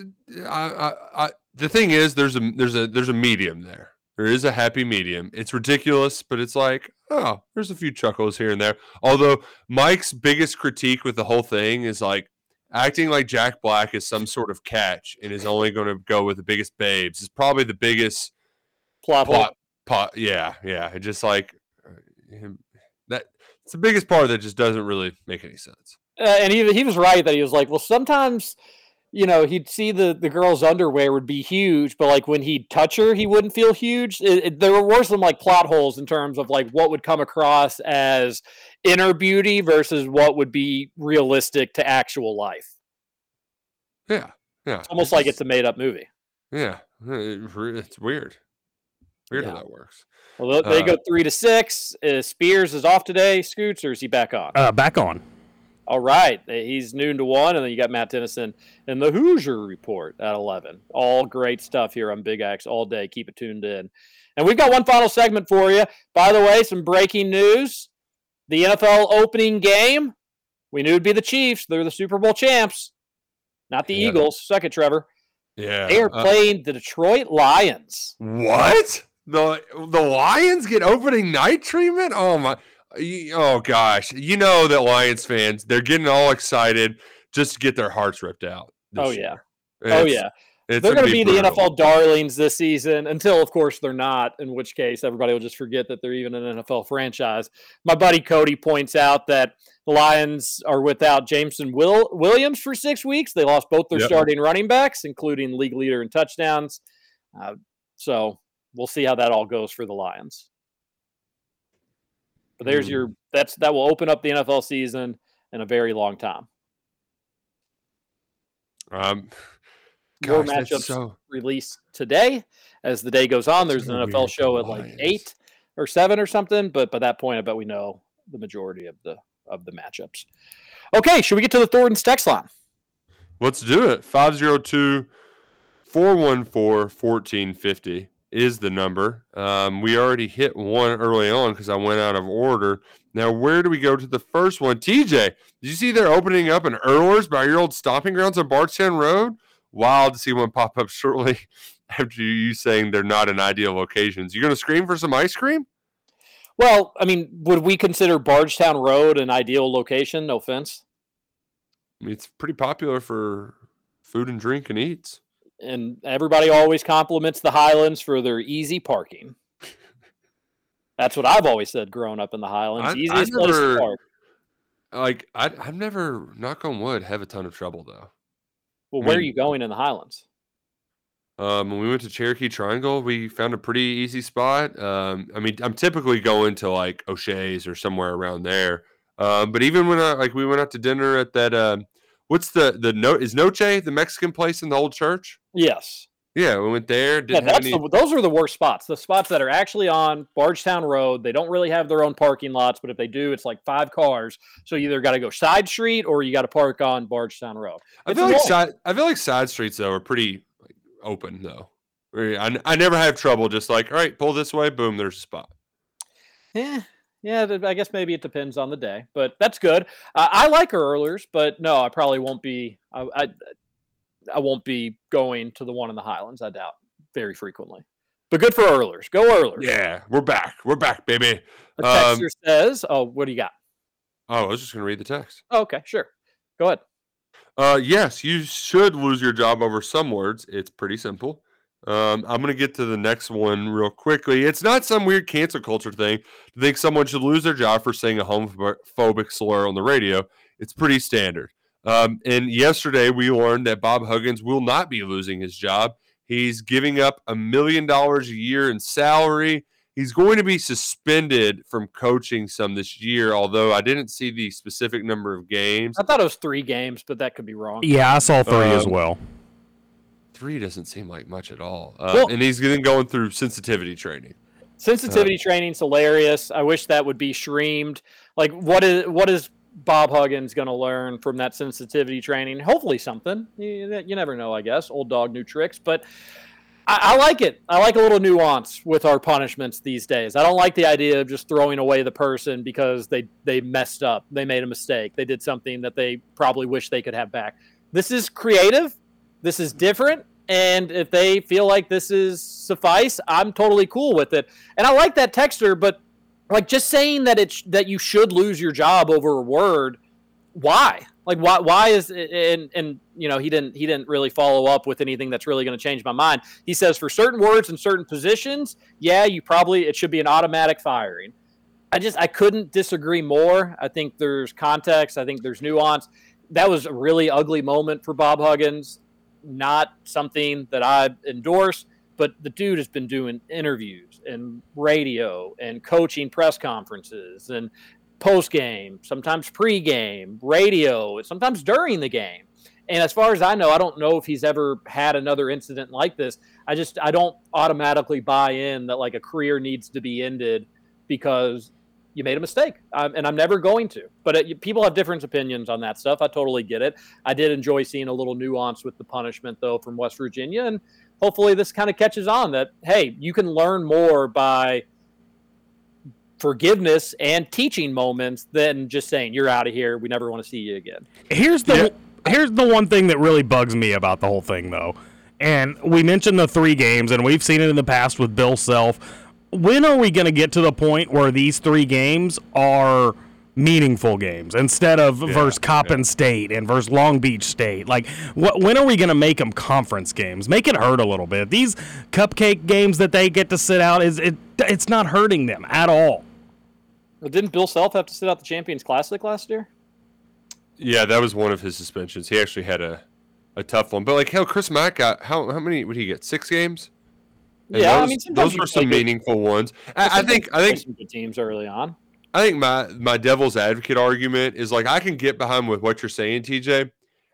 I, I, I, the thing is there's a there's a there's a medium there. There is a happy medium. It's ridiculous, but it's like, oh, there's a few chuckles here and there. Although Mike's biggest critique with the whole thing is like acting like Jack Black is some sort of catch and is only going to go with the biggest babes is probably the biggest Plot hole. plot. plot yeah, yeah. It just like uh, him, that. It's the biggest part that just doesn't really make any sense. Uh, and he he was right that he was like, well, sometimes, you know, he'd see the the girl's underwear would be huge, but like when he'd touch her, he wouldn't feel huge. It, it- there were some like plot holes in terms of like what would come across as inner beauty versus what would be realistic to actual life. Yeah, yeah. It's almost like it's a made up movie. Yeah, it it's weird. Weird how Yeah. that works. Well, they Uh, go three to six. Uh, Spears is off today. Scoots, or is he back on? Uh, back on. All right, uh, he's noon to one, and then you got Matt Tennyson in the Hoosier Report at eleven. All great stuff here on Big X all day. Keep it tuned in, and we've got one final segment for you. By the way, some breaking news: the NFL opening game. We knew it'd be the Chiefs. They're the Super Bowl champs, not the Yeah. Eagles. Suck it, Trevor. Yeah. They are uh, playing the Detroit Lions. what? The the Lions get opening night treatment? Oh my! Oh gosh! You know that Lions fans they're getting all excited just to get their hearts ripped out. Oh yeah. Oh yeah. they're going to be, the. NFL darlings this season until, of course, they're not. In which case, everybody will just forget that they're even an NFL franchise. My buddy Cody points out that the Lions are without Jameson Will Williams for six weeks. They lost both their Yep. starting running backs, including league leader in touchdowns. Uh, so we'll see how that all goes for the Lions. But there's Mm. your that's that will open up the NFL season in a very long time. Um, More gosh, matchups so- released today. As the day goes on, there's an NFL weird, show at like eight or seven or something. But by that point, I bet we know the majority of the of the matchups. Okay, should we get to the Thornton's text line? Let's do it. 502 414 1450 is the number. Um, we already hit one early on because I went out of order. Now, where do we go to the first one? TJ, did you see they're opening up an Earlers by your old stomping grounds on Bardstown Road? Wild to see one pop up shortly after you saying they're not in ideal locations. You going to scream for some ice cream? Well, I mean, would we consider Bardstown Road an ideal location? No offense. I mean, it's pretty popular for food and drink and eats. And everybody always compliments the Highlands for their easy parking. That's what I've always said growing up in the Highlands. I- I Easiest place to park. Like, I, I've never, knock on wood, have a ton of trouble though. Well, I where are you going in the Highlands? Um, when we went to Cherokee Triangle, we found a pretty easy spot. Um, I mean, I'm typically going to like O'Shea's or somewhere around there. Um, but even when I like we went out to dinner at that, um, what's the the no is Noche the Mexican place in the old church? Yes. Yeah, we went there. Yeah, Didn't have that's any. the, those are the worst spots. The spots that are actually on Bardstown Road. They don't really have their own parking lots, but if they do, it's like five cars. So you either got to go side street or you got to park on Bardstown Road. I feel like side. I feel like side streets though are pretty like, open though. I, I never have trouble. Just like all right, pull this way, boom, there's a spot. Yeah, yeah. I guess maybe it depends on the day, but that's good. Uh, I like Earlers, but no, I probably won't be. I, I I won't be going to the one in the Highlands. I doubt very frequently. But good for Earlers. Go Earlers. Yeah, we're back. We're back, baby. Um, texter says, "Oh, what do you got?" oh, I was just gonna read the text. Oh, okay, sure. Go ahead. Uh, yes, you should lose your job over some words. It's pretty simple. Um, I'm going to get to the next one real quickly. It's not some weird cancel culture thing to think someone should lose their job for saying a homophobic slur on the radio. It's pretty standard. Um, and yesterday we learned that Bob Huggins will not be losing his job. He's giving up a million dollars a year in salary. He's going to be suspended from coaching some this year, although I didn't see the specific number of games. I thought it was three games, but that could be wrong. Yeah, I saw three as Um, well. Three doesn't seem like much at all. Uh, Well- and he's then going through sensitivity training. Sensitivity training's hilarious. I wish that would be streamed. Like, what is what is Bob Huggins going to learn from that sensitivity training? Hopefully, something. You, you never know, I guess. Old dog, new tricks. But I, I like it. I like a little nuance with our punishments these days. I don't like the idea of just throwing away the person because they they messed up, they made a mistake, they did something that they probably wish they could have back. This is creative. This is different. And if they feel like this is suffice, I'm totally cool with it. And I like that texture but like just saying that it sh- that you should lose your job over a word, why? Like why why is and and you know he didn't he didn't really follow up with anything that's really going to change my mind. He says for certain words and certain positions, yeah, you probably it should be an automatic firing. I just I couldn't disagree more. I think there's context. I think there's nuance. That was a really ugly moment for Bob Huggins. Not something that I endorse, but the dude has been doing interviews and radio and coaching press conferences and post game, sometimes pre game, radio, sometimes during the game. And as far as I know, I don't know if he's ever had another incident like this. I just I don't automatically buy in that like a career needs to be ended because you made a mistake, um, and I'm never going to. But it, people have different opinions on that stuff. I totally get it. I did enjoy seeing a little nuance with the punishment though from West Virginia, and hopefully this kind of catches on that hey, you can learn more by forgiveness and teaching moments than just saying you're out of here. We never want to see you again. Here's the here's the one thing that really bugs me about the whole thing though. And we mentioned the three games and we've seen it in the past with Bill Self. When are we going to get to the point where these three games are meaningful games instead of versus Coppin State and versus Long Beach State? Like, what? When are we going to make them conference games? Make it hurt a little bit. These cupcake games that they get to sit out is it? It's not hurting them at all. Well, didn't Bill Self have to sit out the Champions Classic last year? Yeah, that was one of his suspensions. He actually had a, a tough one. But like hell, Chris Mack got how how many would he get? Six games? And Yeah, I those, mean, those were some good- meaningful ones. I, I think I think some good teams early on. I think my my devil's advocate argument is like I can get behind with what you're saying, TJ.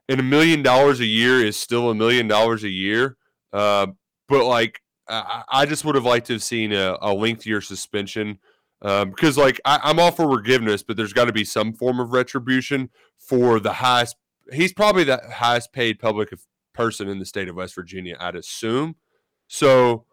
And a million dollars a year is still a million dollars a year. Uh, but like I, I just would have liked to have seen a, a lengthier suspension. Um, because like I, I'm all for forgiveness, but there's got to be some form of retribution for the highest. He's probably the highest paid public person in the state of West Virginia, I'd assume. So,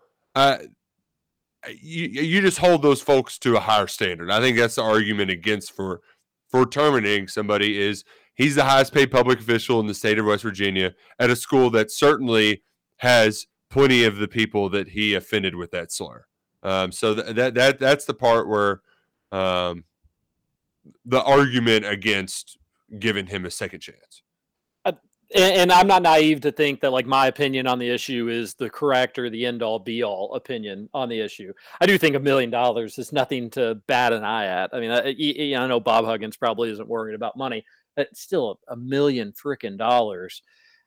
you you just hold those folks to a higher standard. I think that's the argument against for for terminating somebody is he's the highest paid public official in the state of West Virginia at a school that certainly has plenty of the people that he offended with that slur. Um, so th- that that that's the part where um, the argument against giving him a second chance. And, and I'm not naive to think that like my opinion on the issue is the correct or the end all be all opinion on the issue. I do think a million dollars is nothing to bat an eye at. I mean, I, I- know Bob Huggins probably isn't worried about money, but still a, a million freaking dollars.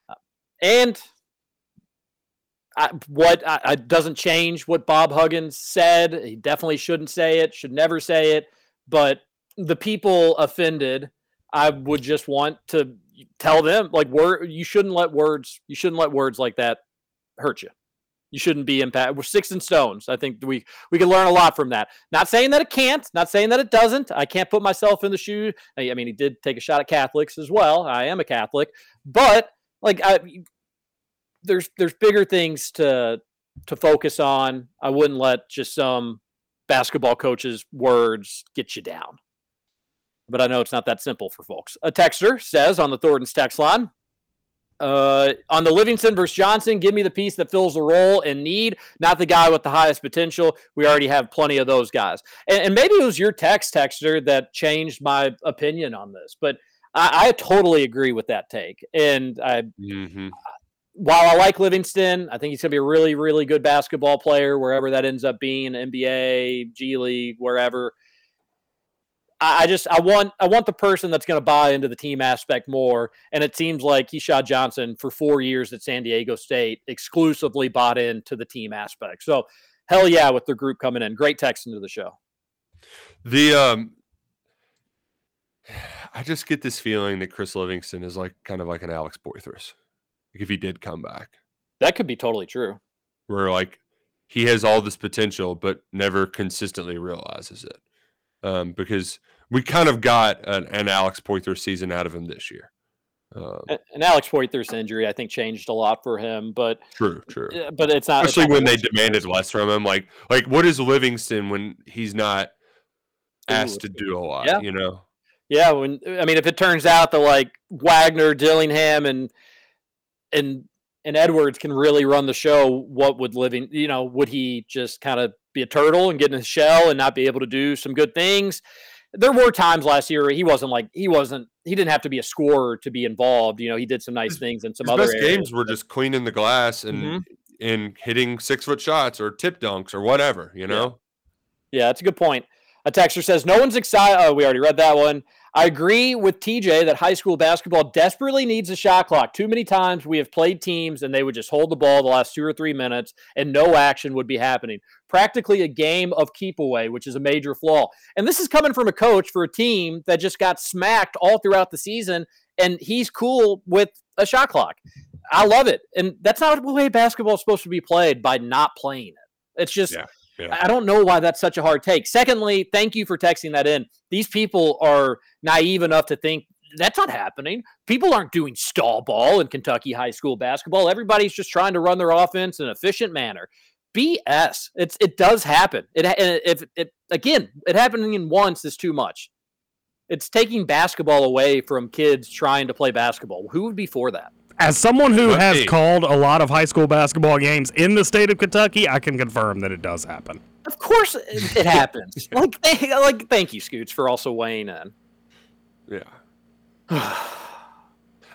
Uh, And I, what I, I doesn't change what Bob Huggins said. He definitely shouldn't say it. Should never say it. But the people offended, I would just want to tell them like word. You shouldn't let words. You shouldn't let words like that hurt you. You shouldn't be impacted. We're six and stones. I think we we can learn a lot from that. Not saying that it can't. Not saying that it doesn't. I can't put myself in the shoe. I I mean, he did take a shot at Catholics as well. I am a Catholic, but like I, there's there's bigger things to to focus on. I wouldn't let just some basketball coach's words get you down. But I know it's not that simple for folks. A texter says on the Thornton's text line, uh, on the Livingston versus Johnson, give me the piece that fills the role and need, not the guy with the highest potential. We already have plenty of those guys. And, and maybe it was your text texter that changed my opinion on this. But I, I totally agree with that take. And I, Mm-hmm. while I like Livingston, I think he's going to be a really, really good basketball player wherever that ends up being, NBA, G League, wherever. I I just I want I want the person that's going to buy into the team aspect more, and it seems like Keshad Johnson for four years at San Diego State exclusively bought into the team aspect. So hell yeah, with the group coming in, great text into the show. The um, I just get this feeling that Chris Livingston is like kind of like an Alex Poythress, like if he did come back, That could be totally true. where like he has all this potential but never consistently realizes it, um, because we kind of got an, an Alex Poythress season out of him this year. Um, And Alex Poythress injury, I think, changed a lot for him. But true, true. uh, but it's not it's Especially not when they demanded less from him, like like what is Livingston when he's not asked to do a lot? Yeah. You know. Yeah, when I mean, if it turns out that like Wagner, Dillingham, and and and Edwards can really run the show, what would living? You know, would he just kind of be a turtle and get in his shell and not be able to do some good things? There were times last year he wasn't like he wasn't he didn't have to be a scorer to be involved. You know, he did some nice things and some His other best areas. games were just cleaning the glass and Mhm. and hitting six foot shots or tip dunks or whatever. You know. Yeah, that's a good point. A texter says no one's excited. Oh, we already read that one. I agree with TJ that high school basketball desperately needs a shot clock. Too many times we have played teams and they would just hold the ball the last two or three minutes and no action would be happening. Practically a game of keep away, which is a major flaw. And this is coming from a coach for a team that just got smacked all throughout the season and he's cool with a shot clock. I love it. And that's not the way basketball is supposed to be played by not playing it. It's just Yeah. Yeah. I don't know why that's such a hard take. Secondly, thank you for texting that in. These people are naive enough to think that's not happening. People aren't doing stall ball in Kentucky high school basketball. Everybody's just trying to run their offense in an efficient manner. BS. It's it does happen. It if it again, it happening in once is too much. It's taking basketball away from kids trying to play basketball. Who would be for that? As someone who But has hey. called a lot of high school basketball games in the state of Kentucky, I can confirm that it does happen. Of course, it, it happens. like, th- like, thank you, Scoots, for also weighing in. Yeah.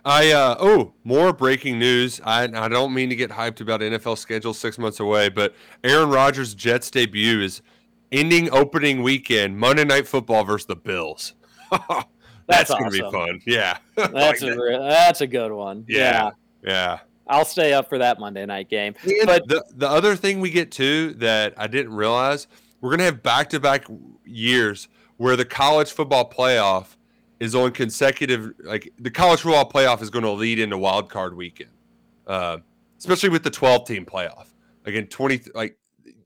I uh oh more breaking news. I I don't mean to get hyped about NFL schedule six months away, but Aaron Rodgers' Jets debut is ending opening weekend Monday Night Football versus the Bills. That's, That's gonna be fun. Yeah, That's Like a that. re- that's a good one. Yeah. Yeah. yeah. I'll stay up for that Monday night game. And But the the other thing we get to that I didn't realize, we're gonna have back to back years where the college football playoff is on consecutive like the college football playoff is going to lead into wild card weekend, uh, especially with the twelve team playoff. Again, twenty like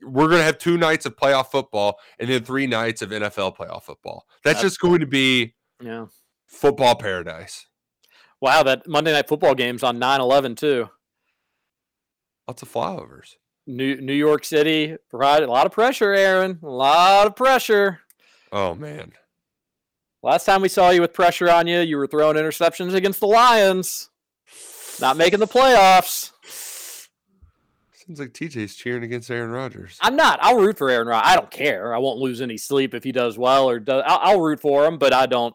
we're going to have two nights of playoff football and then three nights of NFL playoff football. That's, That's- just going to be yeah. football paradise. Wow, that Monday night football game's on 9-11 too. Lots of flyovers. New New York City provided a lot of pressure, Aaron. A lot of pressure. Oh man. Last time we saw you with pressure on you, you were throwing interceptions against the Lions. Not making the playoffs. Seems like TJ's cheering against Aaron Rodgers. I'm not. I'll root for Aaron Rodgers. I don't care. I won't lose any sleep if he does well or does. I'll, I'll root for him, but I don't.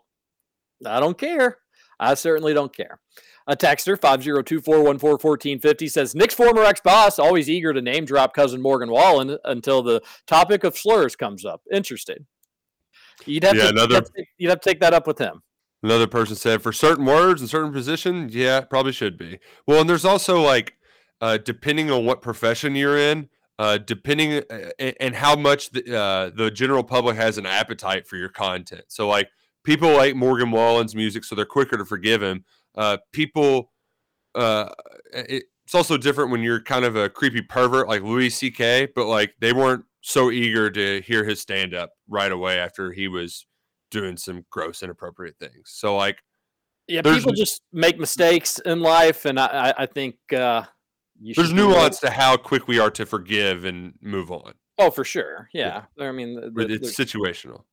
I don't care. I certainly don't care. A texter five zero two four one four fourteen fifty says Nick's former ex boss always eager to name drop cousin Morgan Wallen until the topic of slurs comes up. Interesting. You'd have, Yeah, to, another- you'd have to you'd have to take that up with him. Another person said for certain words and certain positions, yeah, probably should be. Well, and there's also like, uh, depending on what profession you're in, uh, depending uh, and how much the, uh, the general public has an appetite for your content. So like people like Morgan Wallen's music, so they're quicker to forgive him. Uh, people, uh, it, it's also different when you're kind of a creepy pervert like Louis C.K., but like they weren't so eager to hear his stand up right away after he was doing some gross, inappropriate things. So like, Yeah, people just make mistakes in life, and I, I, think uh, you there's should be able- nuance to how quick we are to forgive and move on. Oh, for sure. Yeah. I mean, the- But the- it's situational.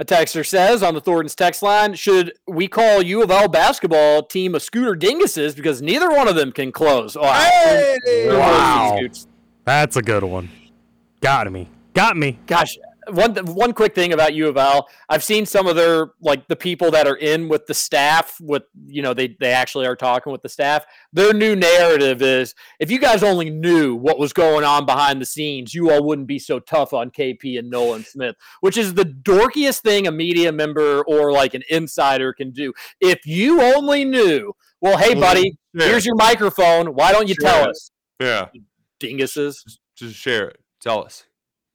A texter says on the Thornton's text line, should we call U of L basketball team a scooter dinguses because neither one of them can close? Oh, Wow. That's a good one. Got me. Got me. Gosh, one one quick thing about U of L, I've seen some of their like the people that are in with the staff with you know they they actually are talking with the staff. Their new narrative is if you guys only knew what was going on behind the scenes, you all wouldn't be so tough on KP and Nolan Smith, which is the dorkiest thing a media member or like an insider can do. If you only knew, well, hey mm, buddy, Yeah. here's your microphone. Why don't you Share tell it. us? Yeah. Dinguses. Just share it. Tell us.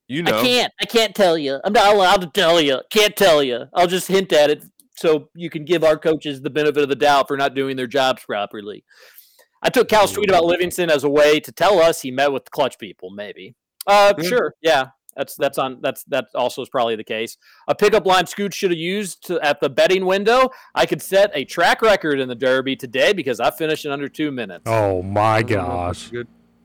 You know. I can't. I can't tell you. I'm not allowed to tell you. Can't tell you. I'll just hint at it so you can give our coaches the benefit of the doubt for not doing their jobs properly. I took Cal's tweet about mm. Livingston as a way to tell us he met with the clutch people. Maybe. Uh, Yeah. sure. Yeah. That's that's on that's that also is probably the case. A pickup line Scoot should have used to, at the betting window. I could set a track record in the Derby today because I finished in under two minutes. Oh my mm, That's a gosh.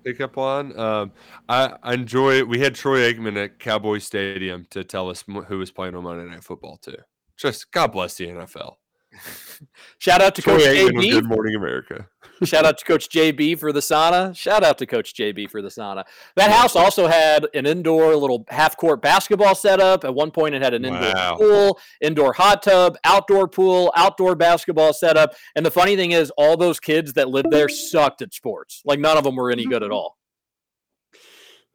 Good pickup on. Um, I, I enjoy. We had Troy Aikman at Cowboy Stadium to tell us who was playing on Monday Night Football too. Just God bless the NFL. Shout out to Troy Coach Aikman on Good Morning America. Shout out to Coach JB for the sauna. Shout out to Coach JB for the sauna. That house also had an indoor little half court basketball setup. At one point, it had an indoor Wow. pool, indoor hot tub, outdoor pool, outdoor basketball setup. And the funny thing is, all those kids that lived there sucked at sports. Like none of them were any good at all.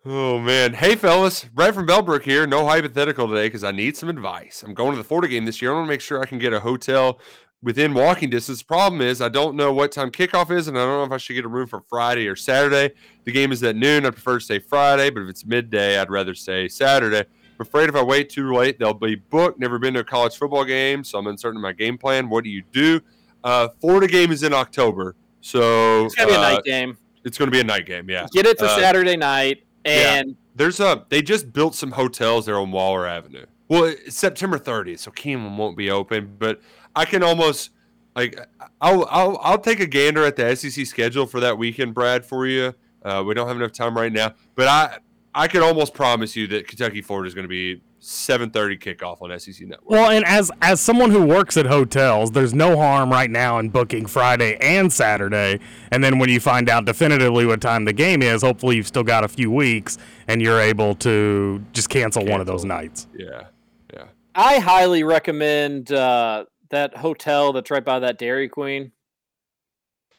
Oh man. Hey fellas, Brad from Bellbrook here. No hypothetical today because I need some advice. I'm going to the Florida game this year. I want to make sure I can get a hotel within walking distance. The problem is, I don't know what time kickoff is, and I don't know if I should get a room for Friday or Saturday. The game is at noon. I prefer to say Friday, but if it's midday, I'd rather say Saturday. I'm afraid if I wait too late, they'll be booked. Never been to a college football game, so I'm uncertain of my game plan. What do you do? Uh, Florida game is in October, so It's gonna be a uh, night game. It's going to be a night game. Yeah. Get it for Uh, Saturday night. yeah. And There's a they just built some hotels there on Waller Avenue. Well, it's September 30th, so Keeneland won't be open, but I can almost like I'll I'll I'll take a gander at the SEC schedule for that weekend, Brad, for you. Uh, we don't have enough time right now, but I I can almost promise you that Kentucky Florida is going to be 7:30 kickoff on SEC Network. Well, and as as someone who works at hotels, there's no harm right now in booking Friday and Saturday. And then when you find out definitively what time the game is, hopefully you've still got a few weeks and you're able to just cancel, one of those nights. Yeah. Yeah. I highly recommend uh, that hotel that's right by that Dairy Queen.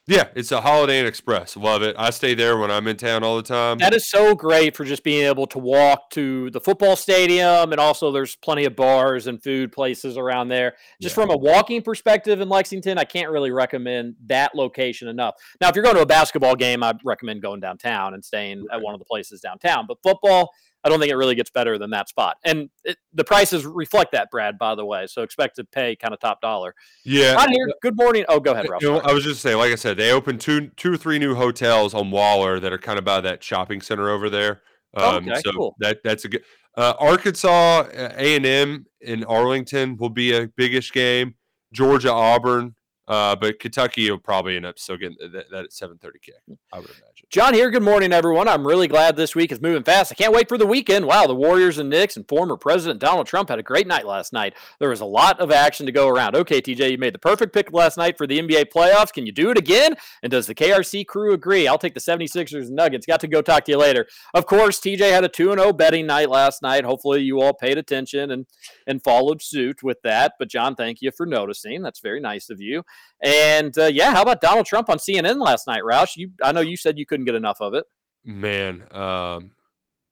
Yeah, it's a Holiday Inn Express. Love it. I stay there when I'm in town all the time. That is so great for just being able to walk to the football stadium, and also there's plenty of bars and food places around there. Just from a walking perspective in Lexington, I can't really recommend that location enough. Now, if you're going to a basketball game, I recommend going downtown and staying at one of the places downtown. But football, I don't think it really gets better than that spot. And it, the prices reflect that, Brad. By the way, so expect to pay kind of top dollar. Yeah. Here. Good morning. Oh, go ahead, Rob. You know, I was just saying, like I said, they opened two, two or three new hotels on Waller that are kind of by that shopping center over there. Um, Okay, so cool. that that's a good. Uh, Arkansas A and M in Arlington will be a biggish game. Georgia Auburn, uh, but Kentucky will probably end up still getting that, that at seven thirty kick. I would imagine. John here. Good morning, everyone. I'm really glad this week is moving fast. I can't wait for the weekend. Wow, the Warriors and Knicks and former President Donald Trump had a great night last night. There was a lot of action to go around. Okay, TJ, you made the perfect pick last night for the NBA playoffs. Can you do it again? And does the KRC crew agree? I'll take the 76ers and Nuggets. Got to go talk to you later. Of course, TJ had a 2 0 betting night last night. Hopefully, you all paid attention and, and followed suit with that. But, John, thank you for noticing. That's very nice of you. And uh, yeah, how about Donald Trump on CNN last night, Roush? You, I know you said you couldn't get enough of it. Man, um,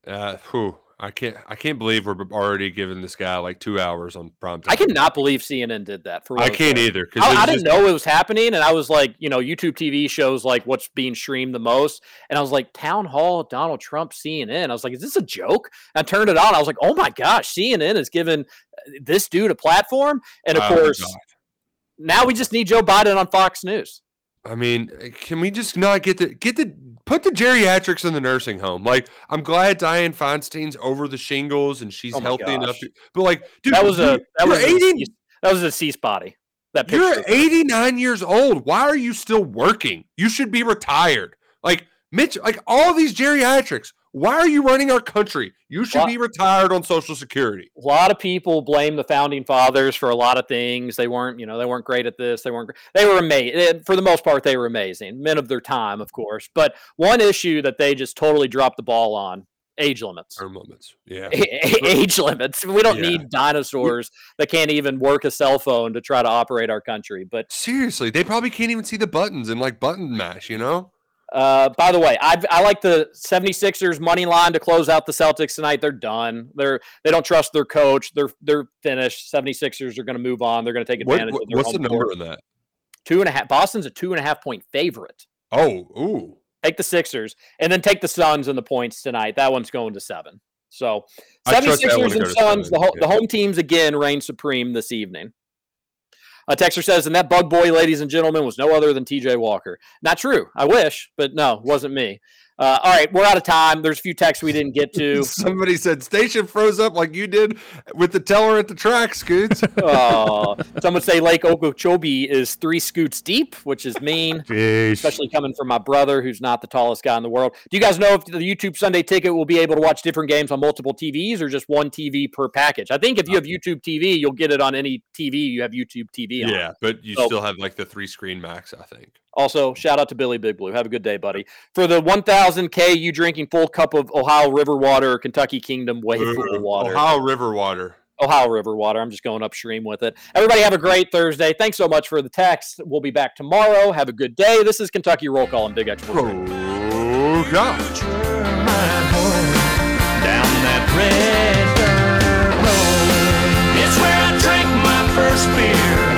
uh, whew, I can't I can't believe we're already giving this guy like two hours on prime time. I cannot believe CNN did that. For I can't either. either, 'cause I, I didn't just- know it was happening, and I was like, you know, YouTube TV shows like what's being streamed the most, and I was like, Town Hall, Donald Trump, CNN. I was like, is this a joke? I turned it on. I was like, oh my gosh, CNN is giving uh, this dude a platform, and of Oh, course, God. Now we just need Joe Biden on Fox News. I mean, can we just not get the get the put the geriatrics in the nursing home? Like, I'm glad Dianne Feinstein's over the shingles and she's Oh my healthy enough. To, but like, dude, that was a that you're was a 80 that was a cease body. That picture. You're 89 years old. Why are you still working? You should be retired. Like Mitch, like all these geriatrics. Why are you running our country? You should Well- be retired on Social Security. a lot of people blame the founding fathers for a lot of things. They weren't, you know, they weren't great at this. They weren't. They were amazing for the most part. They were amazing, men of their time, of course. But one issue that they just totally dropped the ball on age limits. Term limits. Yeah. age limits. We don't Yeah. need dinosaurs that can't even work a cell phone to try to operate our country. But Seriously, they probably can't even see the buttons in like button mash, you know? Uh, by the way, I, I like the 76ers money line to close out the Celtics tonight. They're done. They're they don't trust their coach. They're they're finished. 76ers are going to move on. They're going to take advantage what- of their what's the number court. in that? Two and a half. Boston's a two and a half point favorite. Oh, ooh. Take the Sixers and then take the Suns and the points tonight. That one's going to seven. So I trust 76ers and Suns, the, ho- the home teams again reign supreme this evening. A texter says, and that bug boy, ladies and gentlemen, was no other than TJ Walker. Not true. I wish, but no, wasn't me. Uh, all right, we're out of time. There's a few texts we didn't get to. Somebody said station froze up like you did with the teller at the track, Scoots. Oh, some would say Lake Okeechobee is three scoots deep, which is mean, Jeez. especially coming from my brother, who's not the tallest guy in the world. Do you guys know if the YouTube Sunday ticket will be able to watch different games on multiple TVs or just one TV per package? I think if you have YouTube TV, you'll get it on any TV you have YouTube TV on. yeah, but you So- still have like the three screen max, I think. Also, shout out to Billy Big Blue. Have a good day, buddy. For the 1000K, you drinking full cup of Ohio River water Kentucky Kingdom Wave water. Ohio River water. Ohio River water. I'm just going upstream with it. Everybody have a great Thursday. Thanks so much for the text. We'll be back tomorrow. Have a good day. This is Kentucky Roll Call and Big X. Roll Call. Down that red dirt road. It's where I drank my first beer.